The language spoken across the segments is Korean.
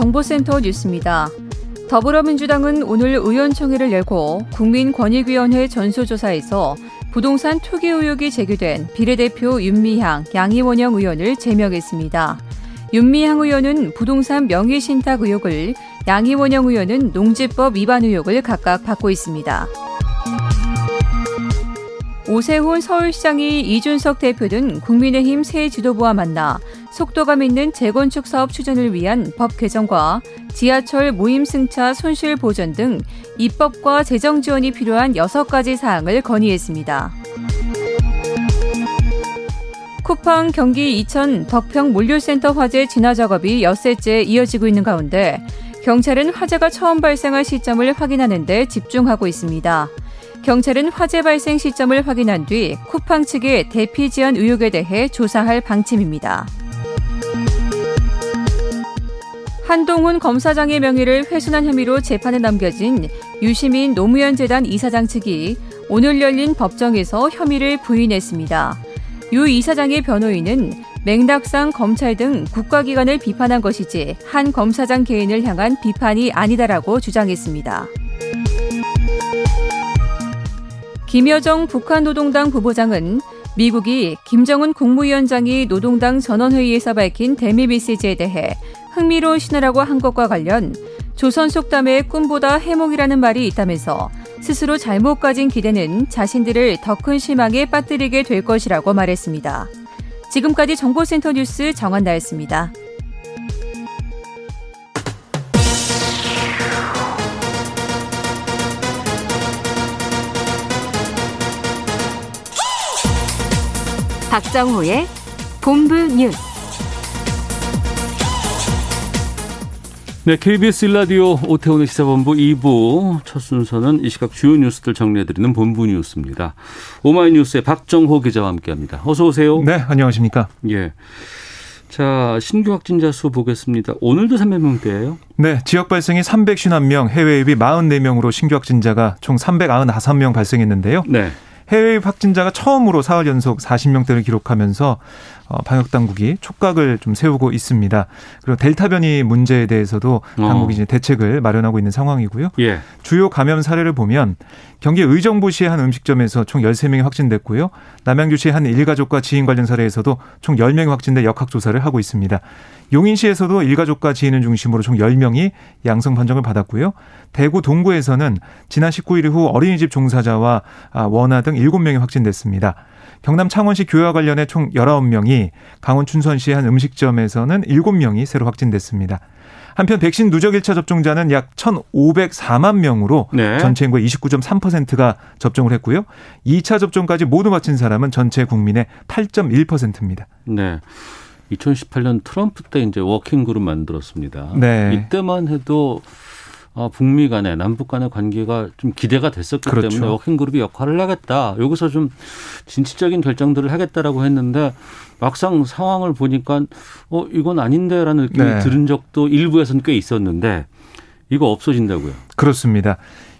정보센터 뉴스입니다. 더불어민주당은 오늘 의원총회를 열고 국민권익위원회 전수조사에서 부동산 투기 의혹이 제기된 비례대표 윤미향, 양희원영 의원을 제명했습니다. 윤미향 의원은 부동산 명의신탁 의혹을, 양희원영 의원은 농지법 위반 의혹을 각각 받고 있습니다. 오세훈 서울시장이 이준석 대표 등 국민의힘 새 지도부와 만나 속도감 있는 재건축 사업 추진을 위한 법 개정과 지하철 모임 승차 손실 보전 등 입법과 재정 지원이 필요한 6가지 사항을 건의했습니다. 쿠팡 경기 이천 덕평 물류센터 화재 진화 작업이 엿새째 이어지고 있는 가운데 경찰은 화재가 처음 발생할 시점을 확인하는 데 집중하고 있습니다. 경찰은 화재 발생 시점을 확인한 뒤 쿠팡 측의 대피 지연 의혹에 대해 조사할 방침입니다. 한동훈 검사장의 명의를 훼손한 혐의로 재판에 넘겨진 유시민 노무현 재단 이사장 측이 오늘 열린 법정에서 혐의를 부인했습니다. 유 이사장의 변호인은 맥락상 검찰 등 국가기관을 비판한 것이지 한 검사장 개인을 향한 비판이 아니다라고 주장했습니다. 김여정 북한 노동당 부부장은 미국이 김정은 국무위원장이 노동당 전원회의에서 밝힌 대미 메시지에 대해 흥미로운 신호라고 한 것과 관련 조선 속담에 꿈보다 해몽이라는 말이 있다면서 스스로 잘못 가진 기대는 자신들을 더 큰 실망에 빠뜨리게 될 것이라고 말했습니다. 지금까지 정보센터 뉴스 정한나였습니다. 박정호의 본부 뉴스. 네, KBS 일라디오 오태훈의 시사본부 2부 첫 순서는 이 시각 주요 뉴스들 정리해드리는 본부 뉴스입니다. 오마이뉴스의 박정호 기자와 함께합니다. 어서 오세요. 네, 안녕하십니까. 예. 자, 신규 확진자 수 보겠습니다. 오늘도 300명대예요? 네, 지역 발생이 351명, 해외 유입이 44명으로 신규 확진자가 총 395명 발생했는데요. 네. 해외 확진자가 처음으로 사흘 연속 40명대를 기록하면서 어, 방역 당국이 촉각을 좀 세우고 있습니다. 그리고 델타 변이 문제에 대해서도 어. 당국이 이제 대책을 마련하고 있는 상황이고요. 예. 주요 감염 사례를 보면 경기 의정부시의 한 음식점에서 총 13명이 확진됐고요. 남양주시의 한 일가족과 지인 관련 사례에서도 총 10명이 확진돼 역학 조사를 하고 있습니다. 용인시에서도 일가족과 지인을 중심으로 총 10명이 양성 판정을 받았고요. 대구 동구에서는 지난 19일 이후 어린이집 종사자와 아, 원아 등 7명이 확진됐습니다. 경남 창원시 교회와 관련해 총 19명이 강원 춘천시의 한 음식점에서는 7명이 새로 확진됐습니다. 한편 백신 누적 1차 접종자는 약 1,504만 명으로 네. 전체 인구의 29.3%가 접종을 했고요. 2차 접종까지 모두 마친 사람은 전체 국민의 8.1%입니다. 네. 2018년 트럼프 때 이제 워킹 그룹 만들었습니다. 네. 이때만 해도 어, 북미 간의 남북 간의 관계가 좀 기대가 됐었기 그렇죠. 때문에 워킹 그룹이 역할을 하겠다. 여기서 좀 진취적인 결정들을 하겠다라고 했는데 막상 상황을 보니까 어 이건 아닌데라는 느낌이 네. 들은 적도 일부에서는 꽤 있었는데 이거 없어진다고요. 그렇습니다.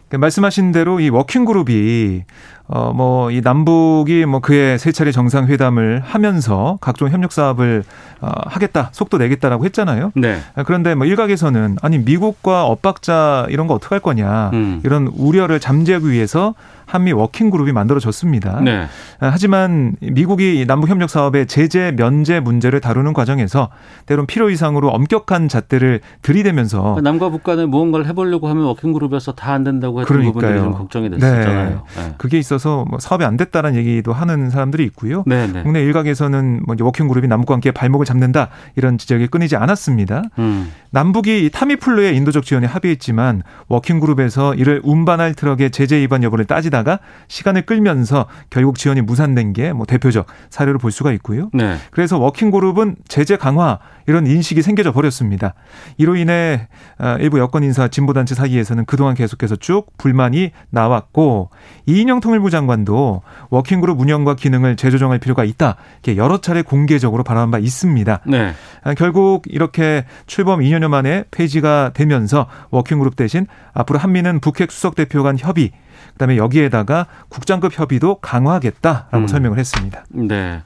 그러니까 말씀하신 대로 이 워킹 그룹이 어 뭐 이 남북이 뭐 그의 세 차례 정상 회담을 하면서 각종 협력 사업을 어 하겠다 속도 내겠다라고 했잖아요. 네. 아, 그런데 뭐 일각에서는 아니 미국과 엇박자 이런 거 어떡할 거냐 음. 이런 우려를 잠재하기 위해서 한미 워킹 그룹이 만들어졌습니다. 네. 아, 하지만 미국이 남북 협력 사업의 제재 면제 문제를 다루는 과정에서 때론 필요 이상으로 엄격한 잣대를 들이대면서 남과 북 간에 무언가를 해보려고 하면 워킹 그룹에서 다 안 된다고 했던 부분들이 그러니까요. 좀 걱정이 됐었잖아요. 네. 그게 있어서 뭐 사업이 안 됐다는 얘기도 하는 사람들이 있고요. 네, 네. 국내 일각에서는 뭐 워킹 그룹이 남북 관계에 발목을 잡는다 이런 지적이 끊이지 않았습니다. 음. 남북이 타미플루의 인도적 지원에 합의했지만 워킹 그룹에서 이를 운반할 트럭의 제재 위반 여부를 따지다 하다가 시간을 끌면서 결국 지원이 무산된 게 뭐 대표적 사례로 볼 수가 있고요. 네. 그래서 워킹 그룹은 제재 강화 이런 인식이 생겨져 버렸습니다. 이로 인해 어, 일부 여권 인사 진보단체 사이에서는 그동안 계속해서 쭉 불만이 나왔고 이인영 통일부 장관도 워킹그룹 운영과 기능을 재조정할 필요가 있다. 이렇게 여러 차례 공개적으로 발언한 바 있습니다. 네. 아, 결국 이렇게 출범 2년여 만에 폐지가 되면서 워킹그룹 대신 앞으로 한미는 북핵 수석 대표 간 협의 그다음에 여기에다가 국장급 협의도 강화하겠다라고 음. 설명을 했습니다. 네.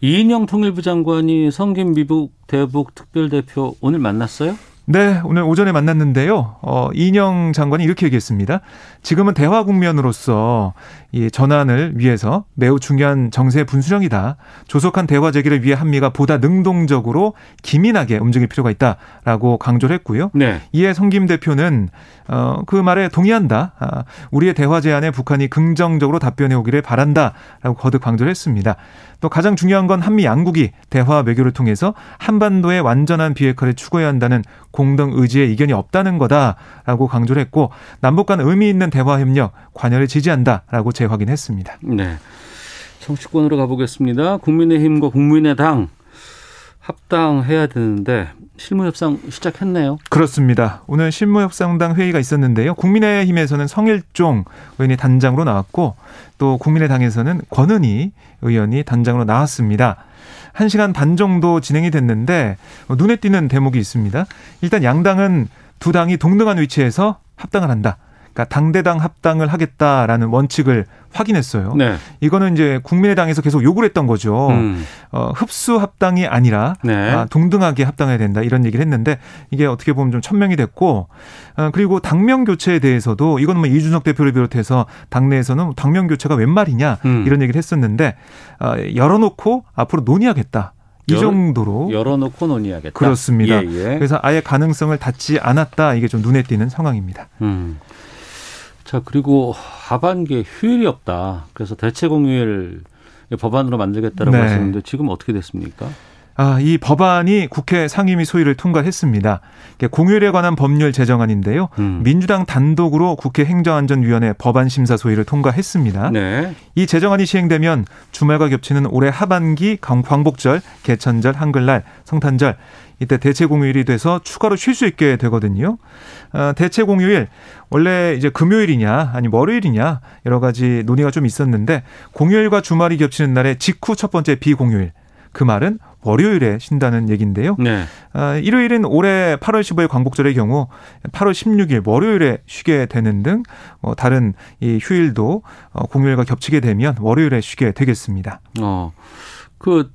이인영 통일부 장관이 성김 미북 대북 특별대표 오늘 만났어요? 네, 오늘 오전에 만났는데요. 어, 이인영 장관이 이렇게 얘기했습니다. 지금은 대화 국면으로서 이 전환을 위해서 매우 중요한 정세 분수령이다. 조속한 대화 재개를 위해 한미가 보다 능동적으로 기민하게 움직일 필요가 있다라고 강조를 했고요. 네. 이에 성김 대표는 어, 그 말에 동의한다. 아, 우리의 대화 제안에 북한이 긍정적으로 답변해 오기를 바란다라고 거듭 강조를 했습니다. 또 가장 중요한 건 한미 양국이 대화 외교를 통해서 한반도의 완전한 비핵화를 추구해야 한다는 공동 의지에 이견이 없다는 거다라고 강조를 했고 남북 간 의미 있는 대화 협력 관여를 지지한다라고 재확인했습니다. 네. 정치권으로 가보겠습니다. 국민의힘과 국민의당 합당해야 되는데 실무협상 시작했네요. 그렇습니다. 오늘 실무협상당 회의가 있었는데요. 국민의힘에서는 성일종 의원이 단장으로 나왔고 또 국민의당에서는 권은희 의원이 단장으로 나왔습니다. 한 시간 반 정도 진행이 됐는데 눈에 띄는 대목이 있습니다. 일단 양당은 두 당이 동등한 위치에서 합당을 한다. 그러니까 당대당 합당을 하겠다라는 원칙을 확인했어요. 네. 이거는 이제 국민의당에서 계속 요구를 했던 거죠. 음. 어, 흡수 합당이 아니라 네. 아, 동등하게 합당해야 된다 이런 얘기를 했는데 이게 어떻게 보면 좀 천명이 됐고 어, 그리고 당명 교체에 대해서도 이건 뭐 이준석 대표를 비롯해서 당내에서는 당명 교체가 웬 말이냐 음. 이런 얘기를 했었는데 어, 열어놓고 앞으로 논의하겠다 이 정도로 열어놓고 논의하겠다. 그렇습니다. 예, 예. 그래서 아예 가능성을 닫지 않았다 이게 좀 눈에 띄는 상황입니다. 음. 자 그리고 하반기에 휴일이 없다. 그래서 대체 공휴일 법안으로 만들겠다라고 네. 하셨는데 지금 어떻게 됐습니까? 아, 이 법안이 국회 상임위 소위를 통과했습니다. 공휴일에 관한 법률 제정안인데요. 음. 민주당 단독으로 국회 행정안전위원회 법안 심사 소위를 통과했습니다. 네. 이 제정안이 시행되면 주말과 겹치는 올해 하반기 광- 광복절, 개천절, 한글날, 성탄절 이때 대체 공휴일이 돼서 추가로 쉴 수 있게 되거든요. 어, 대체 공휴일 원래 이제 금요일이냐 아니 월요일이냐 여러 가지 논의가 좀 있었는데 공휴일과 주말이 겹치는 날에 직후 첫 번째 비공휴일 그 말은 월요일에 쉰다는 얘기인데요. 네. 아, 일요일은 올해 8월 15일 광복절의 경우 8월 16일 월요일에 쉬게 되는 등 어, 다른 이 휴일도 어, 공휴일과 겹치게 되면 월요일에 쉬게 되겠습니다. 어. 그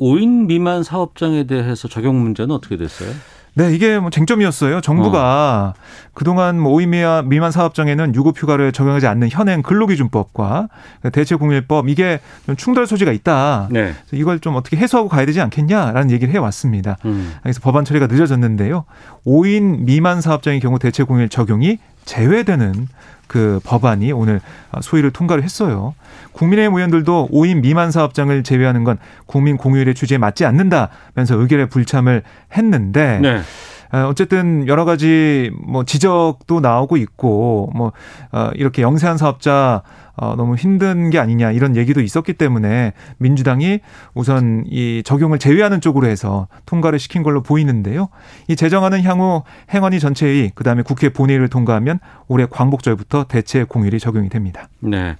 5인 미만 사업장에 대해서 적용 문제는 어떻게 됐어요? 네, 이게 뭐 쟁점이었어요. 정부가 그동안 뭐 5인 미만 사업장에는 유급휴가를 적용하지 않는 현행 근로기준법과 대체 공휴일법 이게 좀 충돌 소지가 있다. 네. 그래서 이걸 좀 어떻게 해소하고 가야 되지 않겠냐라는 얘기를 해왔습니다. 음. 그래서 법안 처리가 늦어졌는데요. 5인 미만 사업장의 경우 대체 공휴일 적용이 제외되는 그 법안이 오늘 소위를 통과를 했어요. 국민의힘 의원들도 5인 미만 사업장을 제외하는 건 국민 공휴일의 취지에 맞지 않는다면서 의결에 불참을 했는데 네. 어, 어쨌든 여러 가지 뭐 지적도 나오고 있고 뭐 어, 이렇게 영세한 사업자 어, 너무 힘든 게 아니냐 이런 얘기도 있었기 때문에 민주당이 우선 이 적용을 제외하는 쪽으로 해서 통과를 시킨 걸로 보이는데요. 이 제정안은 향후 행안위 전체의 그다음에 국회 본회의를 통과하면 올해 광복절부터 대체 공휴일이 적용이 됩니다. 네.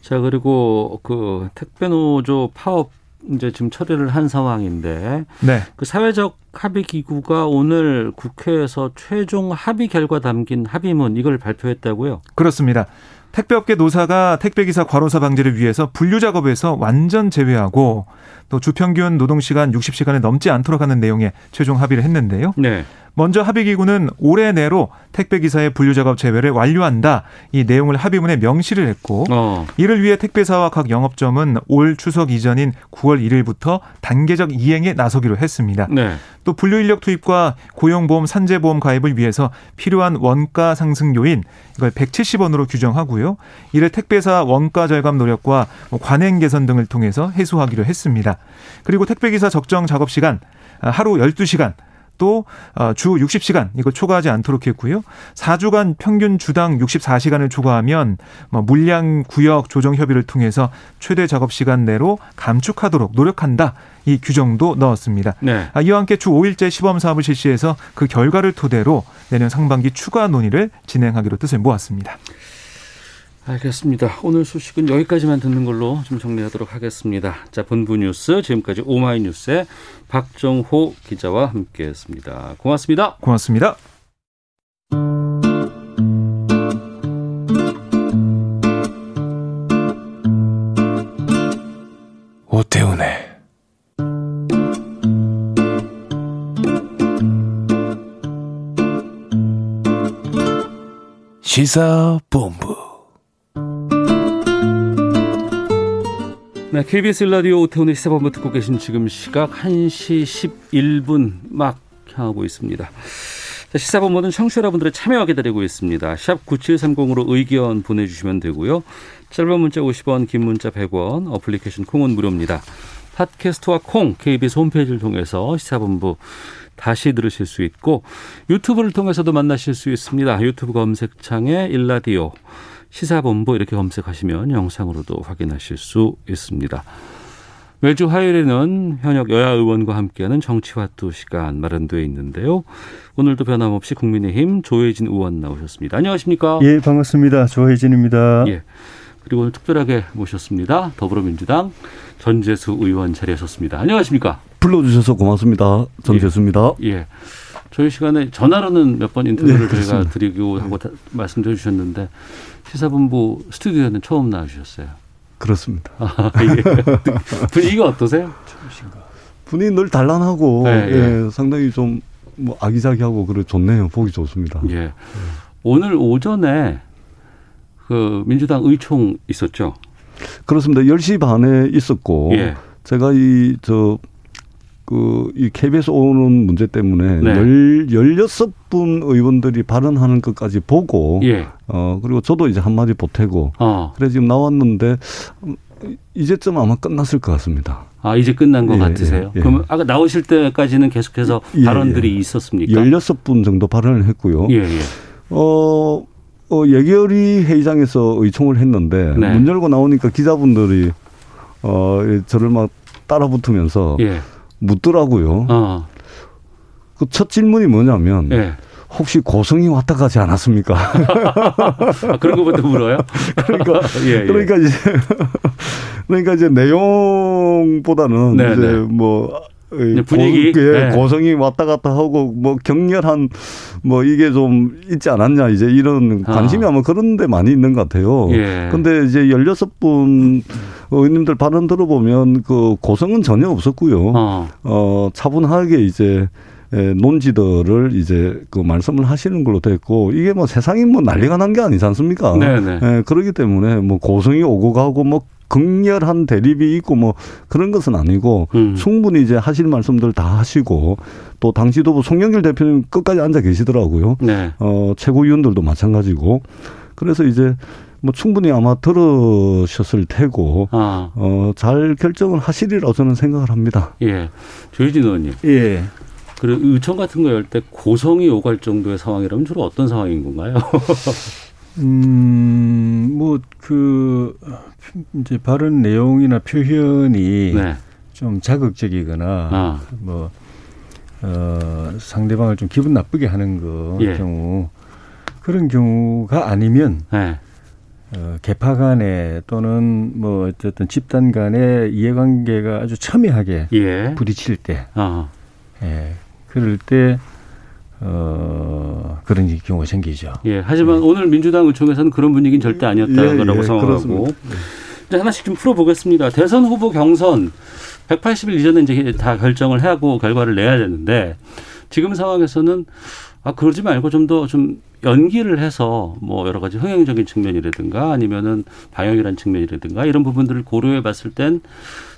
자, 그리고 그 택배 노조 파업 이제 지금 처리를 한 상황인데 네. 그 사회적 합의 기구가 오늘 국회에서 최종 합의 결과 담긴 합의문 이걸 발표했다고요? 그렇습니다. 택배업계 노사가 택배기사 과로사 방지를 위해서 분류 작업에서 완전 제외하고 또 주평균 노동시간 60시간을 넘지 않도록 하는 내용에 최종 합의를 했는데요. 네. 먼저 합의기구는 올해 내로 택배기사의 분류 작업 제외를 완료한다. 이 내용을 합의문에 명시를 했고 어. 이를 위해 택배사와 각 영업점은 올 추석 이전인 9월 1일부터 단계적 이행에 나서기로 했습니다. 네. 또 분류 인력 투입과 고용보험 산재보험 가입을 위해서 필요한 원가 상승 요인 이걸 170원으로 규정하고요. 이를 택배사 원가 절감 노력과 뭐 관행 개선 등을 통해서 해소하기로 했습니다. 그리고 택배기사 적정 작업 시간 하루 12시간 것도 어, 주 60시간 이거 초과하지 않도록 했고요. 4주간 평균 주당 64시간을 초과하면 뭐 물량 구역 조정 협의를 통해서 최대 작업 시간 내로 감축하도록 노력한다. 이 규정도 넣었습니다. 네. 아, 이와 함께 주 5일제 시범 사업을 실시해서 그 결과를 토대로 내년 상반기 추가 논의를 진행하기로 뜻을 모았습니다. 알겠습니다. 오늘 소식은 여기까지만 듣는 걸로 좀 정리하도록 하겠습니다. 자, 본부 뉴스 지금까지 오마이뉴스의 박정호 기자와 함께했습니다. 고맙습니다. 고맙습니다. 오태훈의 시사본부 네, KBS 라디오 오태훈의 시사본부 듣고 계신 지금 시각 1시 11분 막 향하고 있습니다. 자, 시사본부는 청취자 여러분들의 참여 기다리고 있습니다. 샵 9730으로 의견 보내주시면 되고요. 짧은 문자 50원, 긴 문자 100원, 어플리케이션 콩은 무료입니다. 팟캐스트와 콩, KBS 홈페이지를 통해서 시사본부 다시 들으실 수 있고 유튜브를 통해서도 만나실 수 있습니다. 유튜브 검색창에 일라디오 시사본부 이렇게 검색하시면 영상으로도 확인하실 수 있습니다. 매주 화요일에는 현역 여야 의원과 함께하는 정치화투 시간 마련되어 있는데요. 오늘도 변함없이 국민의힘 조혜진 의원 나오셨습니다. 안녕하십니까? 예, 반갑습니다. 조혜진입니다. 예. 그리고 오늘 특별하게 모셨습니다. 더불어민주당 전재수 의원 자리하셨습니다. 안녕하십니까? 불러주셔서 고맙습니다. 전재수입니다. 예. 저희 시간에 전화로는 몇 번 인터뷰를 네, 저희가. 드리고 하고 다- 말씀해 주셨는데 시사본부 스튜디오에는 처음 나와주셨어요. 그렇습니다. 아, 예. 분위기가 어떠세요? 분위기 늘 단란하고 네, 예, 상당히 좀 뭐 아기자기하고 그래 좋네요. 보기 좋습니다. 예. 오늘 오전에 그 민주당 의총 있었죠. 그렇습니다. 10시 반에 있었고 예. 제가 이 저 그이 KBS 오는 문제 때문에 네. 열 16분 의원들이 발언하는 것까지 보고 예. 어 그리고 저도 이제 한마디 보태고 어. 그래 지금 나왔는데 음, 이제쯤 아마 끝났을 것 같습니다. 아, 이제 끝난 것 예, 같으세요? 예, 예. 그러면 아까 나오실 때까지는 계속해서 예, 발언들이 예. 있었습니까? 16분 정도 발언을 했고요. 예, 예. 어, 어, 예결위 회의장에서 의총을 했는데 네. 문 열고 나오니까 기자분들이 어, 저를 막 따라 붙으면서 예. 묻더라고요. 어. 그첫 질문이 뭐냐면 예. 혹시 고성이 왔다 가지 않았습니까? 아, 그런 것부터 물어요? 그러니까 예, 예. 그러니까 이제 그러니까 이제 내용보다는 네, 이제 네. 뭐 분위기? 고, 예, 네. 고성이 왔다 갔다 하고 뭐 격렬한 뭐 이게 좀 있지 않았냐 이제 이런 관심이 아. 아마 그런 데 많이 있는 것 같아요. 예. 근데 이제 16분 의원님들 발언 들어보면 그 고성은 전혀 없었고요. 어. 어, 차분하게 이제 에, 논지들을 이제 그 말씀을 하시는 걸로 됐고 이게 뭐 세상이 뭐 난리가 난 게 아니지 않습니까? 네네. 예, 그렇기 때문에 뭐 고성이 오고 가고 뭐 극렬한 대립이 있고 뭐 그런 것은 아니고 음. 충분히 이제 하실 말씀들 다 하시고 또 당시도 뭐 송영길 대표님 끝까지 앉아 계시더라고요. 네. 어, 최고위원들도 마찬가지고 그래서 이제 뭐 충분히 아마 들으셨을 테고 아, 어, 잘 결정을 하시리라고 저는 생각을 합니다. 예. 조희진 의원님. 예. 그 의총 같은 거 열 때 고성이 오갈 정도의 상황이라면 주로 어떤 상황인 건가요? 음, 뭐, 그, 이제 발언 내용이나 표현이 네. 좀 자극적이거나, 아. 뭐, 어, 상대방을 좀 기분 나쁘게 하는 거 예. 경우, 그런 경우가 아니면, 네. 어, 개파 간에 또는 뭐, 어쨌든 집단 간의 이해관계가 아주 첨예하게 예. 부딪힐 때, 아. 예, 그럴 때, 어, 그런 경우가 생기죠. 예. 하지만 오늘 민주당 의총에서는 그런 분위기는 절대 아니었다고 예, 예, 생각하고. 그렇습니다. 이제 하나씩 좀 풀어보겠습니다. 대선 후보 경선 180일 이전에 이제 다 결정을 하고 결과를 내야 되는데 지금 상황에서는 아 그러지 말고 좀 더좀 연기를 해서 뭐 여러 가지 흥행적인 측면이라든가 아니면은 방역이라는 측면이라든가 이런 부분들을 고려해 봤을 땐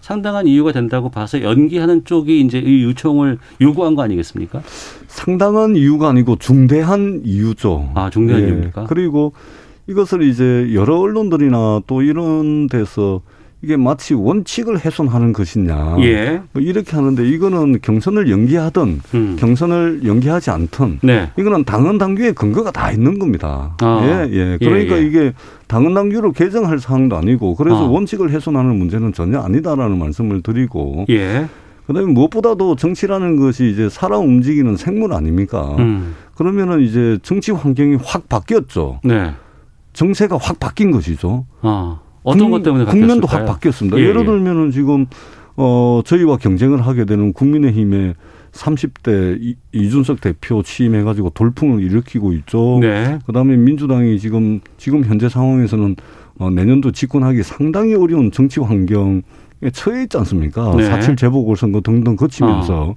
상당한 이유가 된다고 봐서 연기하는 쪽이 이제 이 요청을 요구한 거 아니겠습니까? 상당한 이유가 아니고 중대한 이유죠. 아, 중대한 예. 이유입니까? 그리고 이것을 이제 여러 언론들이나 또 이런 데서 이게 마치 원칙을 훼손하는 것이냐. 예. 뭐 이렇게 하는데 이거는 경선을 연기하든 음. 경선을 연기하지 않든 네. 이거는 당헌 당규의 근거가 다 있는 겁니다. 아. 예, 예. 그러니까 예, 예. 이게 당헌 당규를 개정할 사항도 아니고 그래서 아. 원칙을 훼손하는 문제는 전혀 아니다라는 말씀을 드리고 예. 그다음에 무엇보다도 정치라는 것이 이제 살아 움직이는 생물 아닙니까? 음. 그러면은 이제 정치 환경이 확 바뀌었죠. 네. 정세가 확 바뀐 것이죠. 아. 어떤 국- 것 때문에 국면도 바뀌었을까요? 확 바뀌었습니다. 예, 예, 를 예. 들면은 지금 어 저희와 경쟁을 하게 되는 국민의힘의 30대 이- 이준석 대표 취임해가지고 돌풍을 일으키고 있죠. 네. 그다음에 민주당이 지금 지금 현재 상황에서는 어, 내년도 집권하기 상당히 어려운 정치 환경에 처해 있지 않습니까? 네. 어. 사칠 재보궐선거 등등 거치면서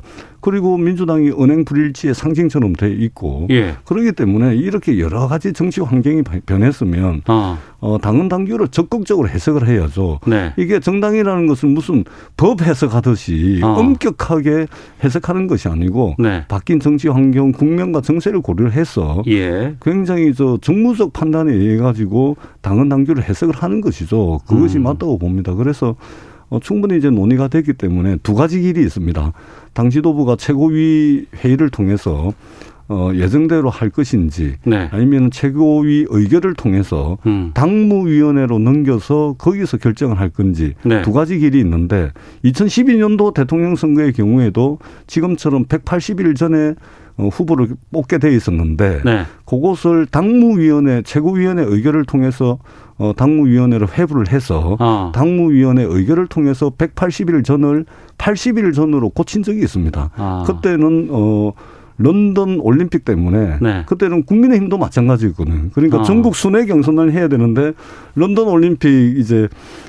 그리고 민주당이 은행 불일치의 상징처럼 돼 있고 예. 그렇기 때문에 이렇게 여러 가지 정치 환경이 바- 변했으면 아. 어, 당헌 당규를 적극적으로 해석을 해야죠. 네. 이게 정당이라는 것은 무슨 법 해석하듯이 어. 엄격하게 해석하는 것이 아니고 네. 바뀐 정치 환경, 국면과 정세를 고려를 해서 예. 굉장히 저 정무적 판단에 의해 가지고 당헌 당규를 해석을 하는 것이죠. 그것이 음. 맞다고 봅니다. 그래서 어, 충분히 이제 논의가 됐기 때문에 두 가지 길이 있습니다. 당 지도부가 최고위 회의를 통해서 어, 예정대로 할 것인지 네. 아니면 최고위 의결을 통해서 음. 당무위원회로 넘겨서 거기서 결정을 할 건지 네. 두 가지 길이 있는데 2012년도 대통령 선거의 경우에도 지금처럼 180일 전에 어, 후보를 뽑게 돼 있었는데 네. 그것을 당무위원회 최고위원회 의결을 통해서 어, 당무위원회로 회부를 해서 아. 당무위원회 의결을 통해서 180일 전을 80일 전으로 고친 적이 있습니다. 아. 그때는 어 런던 올림픽 때문에 네. 그때는 국민의힘도 마찬가지였거든요. 그러니까 아. 전국 순회 경선을 해야 되는데 런던 올림픽 이제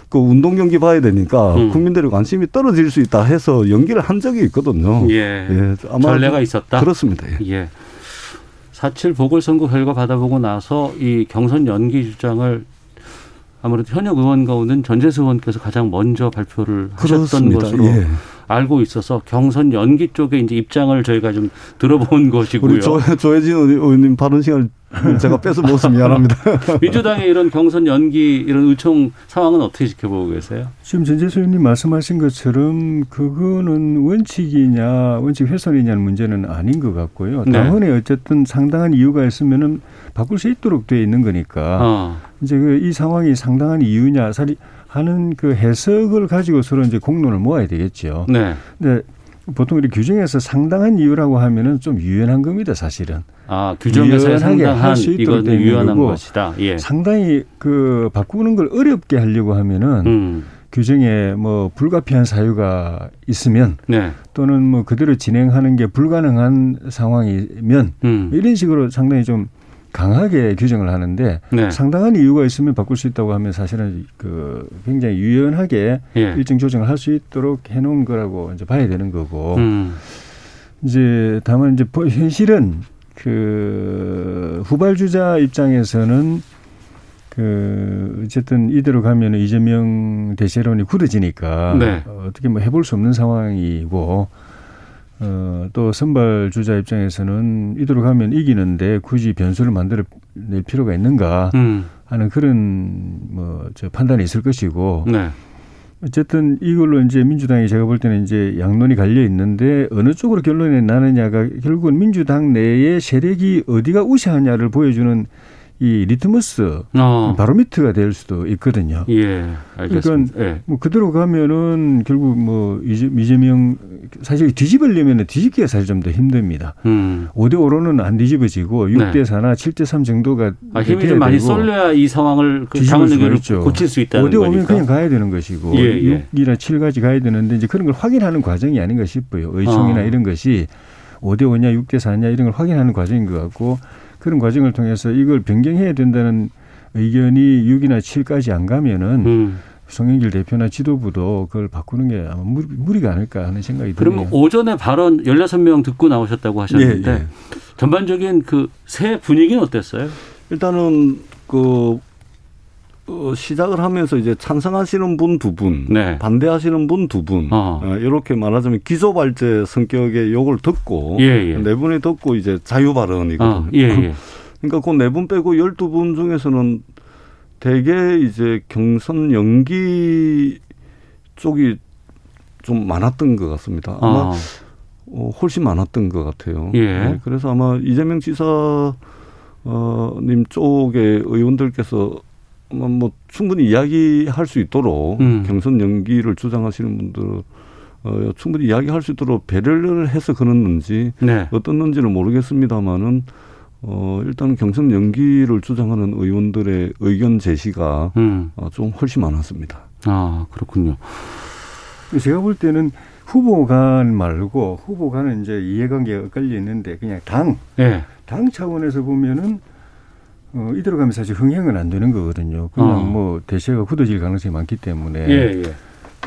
그 운동 경기 봐야 되니까 음. 국민들의 관심이 떨어질 수 있다 해서 연기를 한 적이 있거든요. 예. 아마 전례가 있었다. 그렇습니다. 예. 예. 4.7 보궐선거 결과 받아보고 나서 이 경선 연기 주장을 아무래도 현역 의원 가운데 전재수 의원께서 가장 먼저 발표를 하셨던 그렇습니다. 것으로 예. 알고 있어서 경선 연기 쪽에 이제 입장을 저희가 좀 들어본 것이고요. 우리 조, 조혜진 의원님 발언 시간 제가 뺏어 먹어서 미안합니다. 민주당의 이런 경선 연기 이런 의총 상황은 어떻게 지켜보고 계세요? 지금 전재수 의원님 말씀하신 것처럼 그거는 원칙이냐 원칙 훼손이냐는 문제는 아닌 것 같고요. 네. 당헌에 어쨌든 상당한 이유가 있으면은 바꿀 수 있도록 돼 있는 거니까 어. 이제 그 이 상황이 상당한 이유냐 사리 하는 그 해석을 가지고 서로 이제 공론을 모아야 되겠죠. 네. 근데 보통 이렇게 규정에서 상당한 이유라고 하면은 좀 유연한 겁니다, 사실은. 아, 유연하게 상당한 이건 유연한 것이다. 예. 상당히 그 바꾸는 걸 어렵게 하려고 하면은 음. 규정에 뭐 불가피한 사유가 있으면 네. 또는 뭐 그대로 진행하는 게 불가능한 상황이면 음. 이런 식으로 상당히 좀 강하게 규정을 하는데 네. 상당한 이유가 있으면 바꿀 수 있다고 하면 사실은 그 굉장히 유연하게 예. 일정 조정을 할 수 있도록 해놓은 거라고 이제 봐야 되는 거고 음. 이제 다만 이제 보- 현실은 그 후발주자 입장에서는 그 어쨌든 이대로 가면 은 이재명 대세론이 굳어지니까 네. 어, 어떻게 뭐 해볼 수 없는 상황이고 어, 또 선발 주자 입장에서는 이대로 가면 이기는데 굳이 변수를 만들어 낼 필요가 있는가 음. 하는 그런 뭐 저 판단이 있을 것이고 네. 어쨌든 이걸로 이제 민주당이 제가 볼 때는 이제 양론이 갈려 있는데 어느 쪽으로 결론이 나느냐가 결국은 민주당 내의 세력이 어디가 우세하냐를 보여주는 이 리트머스 어. 바로미터가 될 수도 있거든요. 예. 알겠습니다. 예. 뭐 그대로 가면은 결국 뭐 이재- 이재명 사실 뒤집으려면 뒤집기가 사실 좀 더 힘듭니다. 음. 5대 5로는 안 뒤집어지고 6대 4나 7대 3 정도가 아, 힘이 좀 많이 쏠려야 이 상황을 그 뒤집을 당원 수가 의결을 있죠. 고칠 수 있다는 5대 5면 거니까. 그냥 가야 되는 것이고 예, 예. 6이나 7까지 가야 되는데 이제 그런 걸 확인하는 과정이 아닌가 싶어요. 의총이나 어. 이런 것이 5대 5냐 6대 4냐 이런 걸 확인하는 과정인 것 같고 그런 과정을 통해서 이걸 변경해야 된다는 의견이 6이나 7까지 안 가면은 음. 송영길 대표나 지도부도 그걸 바꾸는 게 아마 무리, 무리가 아닐까 하는 생각이 그러면 드네요. 오전에 발언 16명 듣고 나오셨다고 하셨는데 예, 예. 전반적인 그 새 분위기는 어땠어요? 일단은 그 어, 시작을 하면서 이제 찬성하시는 분 두 분, 네. 반대하시는 분 두 분, 어. 어, 이렇게 말하자면 기소발제 성격의 욕을 듣고 예, 예. 네 분이 듣고 이제 자유 발언이거든요. 어, 예, 예. 그러니까 그 네 분 빼고 열두 분 중에서는 대개 이제 경선 연기 쪽이 좀 많았던 것 같습니다. 아마 아. 어, 훨씬 많았던 것 같아요. 예. 네, 그래서 아마 이재명 지사 어, 님 쪽의 의원들께서 뭐 충분히 이야기할 수 있도록 음. 경선 연기를 주장하시는 분들 어, 충분히 이야기할 수 있도록 배려를 해서 그랬는지 네. 어떻는지는 모르겠습니다만은 어, 일단 경선 연기를 주장하는 의원들의 의견 제시가 음. 어, 좀 훨씬 많았습니다. 아, 그렇군요. 제가 볼 때는 후보 간 말고 후보 간은 이제 이해관계가 엇갈려 있는데 그냥 당, 예. 당 차원에서 보면은 어, 이대로 가면 사실 흥행은 안 되는 거거든요. 그냥 어. 뭐 대세가 굳어질 가능성이 많기 때문에. 예, 예.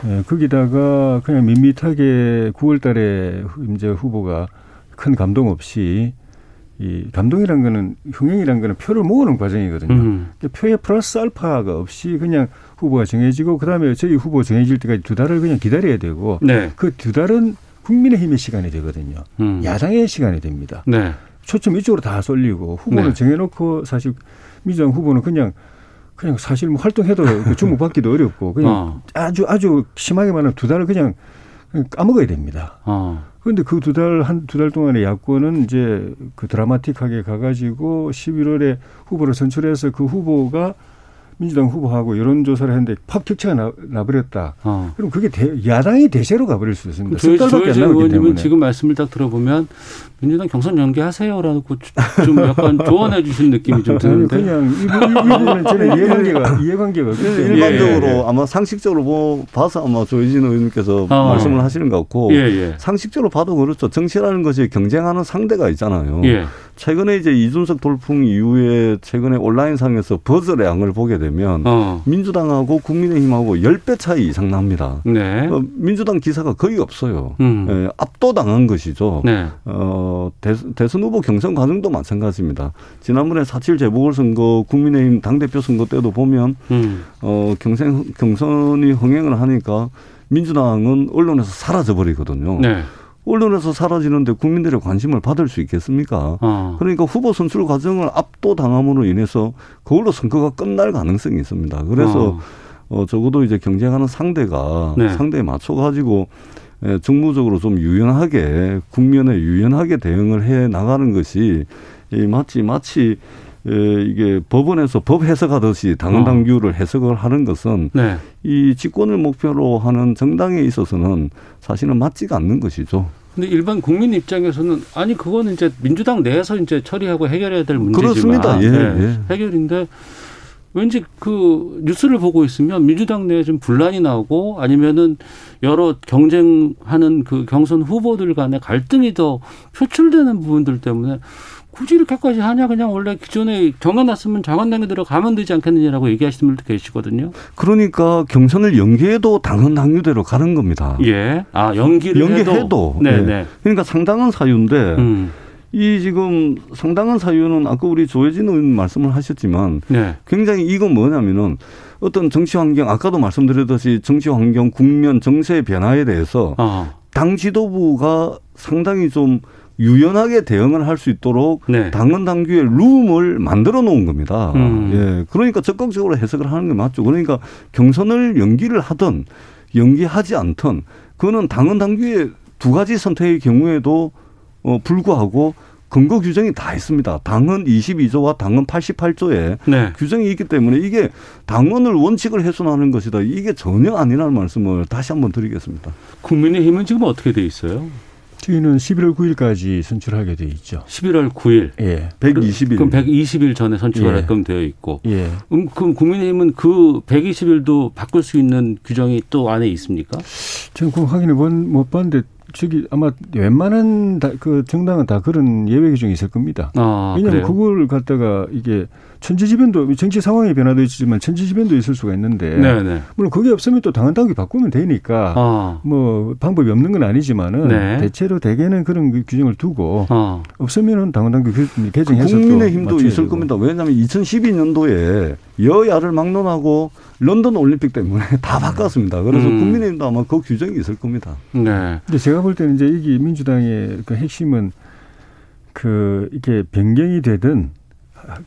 예, 거기다가 그냥 밋밋하게 9월 달에 이제 후보가 큰 감동 없이 이 감동이란 거는 흥행이란 거는 표를 모으는 과정이거든요. 음. 그러니까 표에 플러스 알파가 없이 그냥 후보가 정해지고 그다음에 저희 후보 정해질 때까지 두 달을 그냥 기다려야 되고 네. 그두 달은 국민의힘의 시간이 되거든요. 음. 야당의 시간이 됩니다. 네. 초점 이쪽으로 다 쏠리고 후보는 네. 정해놓고 사실 민주당 후보는 그냥 그냥 사실 뭐 활동해도 그 주목받기도 어렵고 그냥 어. 아주 아주 심하게 말하면 두 달을 그냥 그냥 까먹어야 됩니다. 어. 그런데 그 두 달 한 두 달 동안의 야권은 이제 그 드라마틱하게 가가지고 11월에 후보를 선출해서 그 후보가 민주당 후보하고 여론조사를 했는데 팍 격차가 나, 나버렸다. 어. 그럼 그게 대, 야당이 대세로 가버릴 수 있습니다. 석 조혜, 달밖에 안 남았기 의원님은 때문에. 지금 말씀을 딱 들어보면 민주당 경선 연기하세요라고 좀 약간 조언해 주신 느낌이 좀 드는데. 그냥 이, 부- 부분은 저는 이해관계가 이해관계가 없기 때문에 일반적으로 예, 예. 아마 상식적으로 뭐 봐서 아마 조혜진 의원님께서 어. 말씀을 하시는 것 같고 예, 예. 상식적으로 봐도 그렇죠. 정치라는 것이 경쟁하는 상대가 있잖아요. 예. 최근에 이제 이준석 돌풍 이후에 최근에 온라인상에서 버즈량을 보게 되면 어. 민주당하고 국민의힘하고 10배 차이 이상 납니다. 네. 어, 민주당 기사가 거의 없어요. 음. 예, 압도당한 것이죠. 네. 어, 대, 대선 후보 경선 과정도 마찬가지입니다. 지난번에 4.7 재보궐선거 국민의힘 당대표 선거 때도 보면 음. 어, 경선, 경선이 흥행을 하니까 민주당은 언론에서 사라져 버리거든요. 네. 언론에서 사라지는데 국민들의 관심을 받을 수 있겠습니까? 어. 그러니까 후보 선출 과정을 압도당함으로 인해서 그걸로 선거가 끝날 가능성이 있습니다. 그래서 어, 적어도 이제 경쟁하는 상대가 네. 상대에 맞춰 가지고 예, 정무적으로 좀 유연하게 국면에 유연하게 대응을 해 나가는 것이 이 마치 마치 에, 이게 법원에서 법 해석하듯이 당헌 어. 당규를 해석을 하는 것은 네. 이 집권을 목표로 하는 정당에 있어서는 사실은 맞지가 않는 것이죠. 근데 일반 국민 입장에서는 아니 그거는 이제 민주당 내에서 이제 처리하고 해결해야 될 문제지만 그렇습니다. 예, 네, 예. 해결인데 왠지 그 뉴스를 보고 있으면 민주당 내에 좀 분란이 나오고 아니면은 여러 경쟁하는 그 경선 후보들 간의 갈등이 더 표출되는 부분들 때문에 굳이 이렇게까지 하냐 그냥 원래 기존에 정해놨으면 장관당에 들어가면 되지 않겠느냐라고 얘기하시는 분들도 계시거든요. 그러니까 경선을 연기해도 당헌 당규대로 가는 겁니다. 예. 아 연기를 연기해도. 해도. 예. 네네. 그러니까 상당한 사유인데 음. 이 지금 상당한 사유는 아까 우리 조혜진 의원 말씀을 하셨지만 네. 굉장히 이건 뭐냐면은 어떤 정치 환경 아까도 말씀드렸듯이 정치 환경 국면 정세의 변화에 대해서 어. 당 지도부가 상당히 좀 유연하게 대응을 할 수 있도록 네. 당헌 당규의 룸을 만들어 놓은 겁니다. 음. 예. 그러니까 적극적으로 해석을 하는 게 맞죠. 그러니까 경선을 연기를 하든 연기하지 않든 그거는 당헌 당규의 두 가지 선택의 경우에도 어, 불구하고 근거 규정이 다 있습니다. 당헌 22조와 당헌 88조에 네. 규정이 있기 때문에 이게 당헌을 원칙을 훼손하는 것이다. 이게 전혀 아니라는 말씀을 다시 한번 드리겠습니다. 국민의힘은 지금 어떻게 돼 있어요? 저희는 11월 9일까지 선출하게 돼 있죠. 11월 9일. 예. 120일. 그럼 120일 전에 선출하게끔 예. 되어 있고. 예. 음, 그럼 국민의힘은 그 120일도 바꿀 수 있는 규정이 또 안에 있습니까? 저는 그거 확인해 본, 못 봤는데 저기 아마 웬만한 다, 그 정당은 다 그런 예외 규정이 있을 겁니다. 아, 왜냐하면 그래요? 그걸 갖다가 이게 천지지변도 정치 상황의 변화도 있지만 천지지변도 있을 수가 있는데 네네. 물론 그게 없으면 또 당헌 당규 바꾸면 되니까 아, 뭐 방법이 없는 건 아니지만은 네. 대체로 대개는 그런 그 규정을 두고 아, 없으면은 당헌 당규 개- 개정해서 또 국민의힘도 있을 되고. 겁니다. 왜냐하면 2012년도에 여야를 막론하고 런던 올림픽 때문에 다 바꿨습니다. 그래서 음. 국민의힘도 아마 그 규정이 있을 겁니다. 네. 근데 제가 볼 때는 이제 이게 민주당의 그 핵심은 그 이게 변경이 되든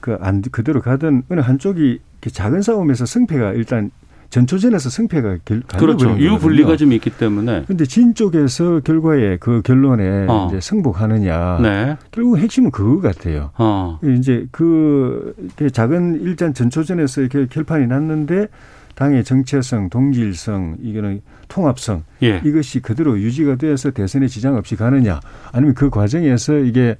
그안 그대로 가든 어느 한쪽이 작은 싸움에서 승패가 일단 전초전에서 승패가 결, 그렇죠. 거거든요. 좀 있기 때문에. 근데 진 쪽에서 결과에 그 결론에 어. 이제 승복하느냐. 네. 결국 핵심은 그거 같아요. 어. 이제 그 작은 일단 전초전에서 이렇게 결판이 났는데 당의 정체성, 동질성, 이거는 통합성 예. 이것이 그대로 유지가 되어서 대선에 지장 없이 가느냐 아니면 그 과정에서 이게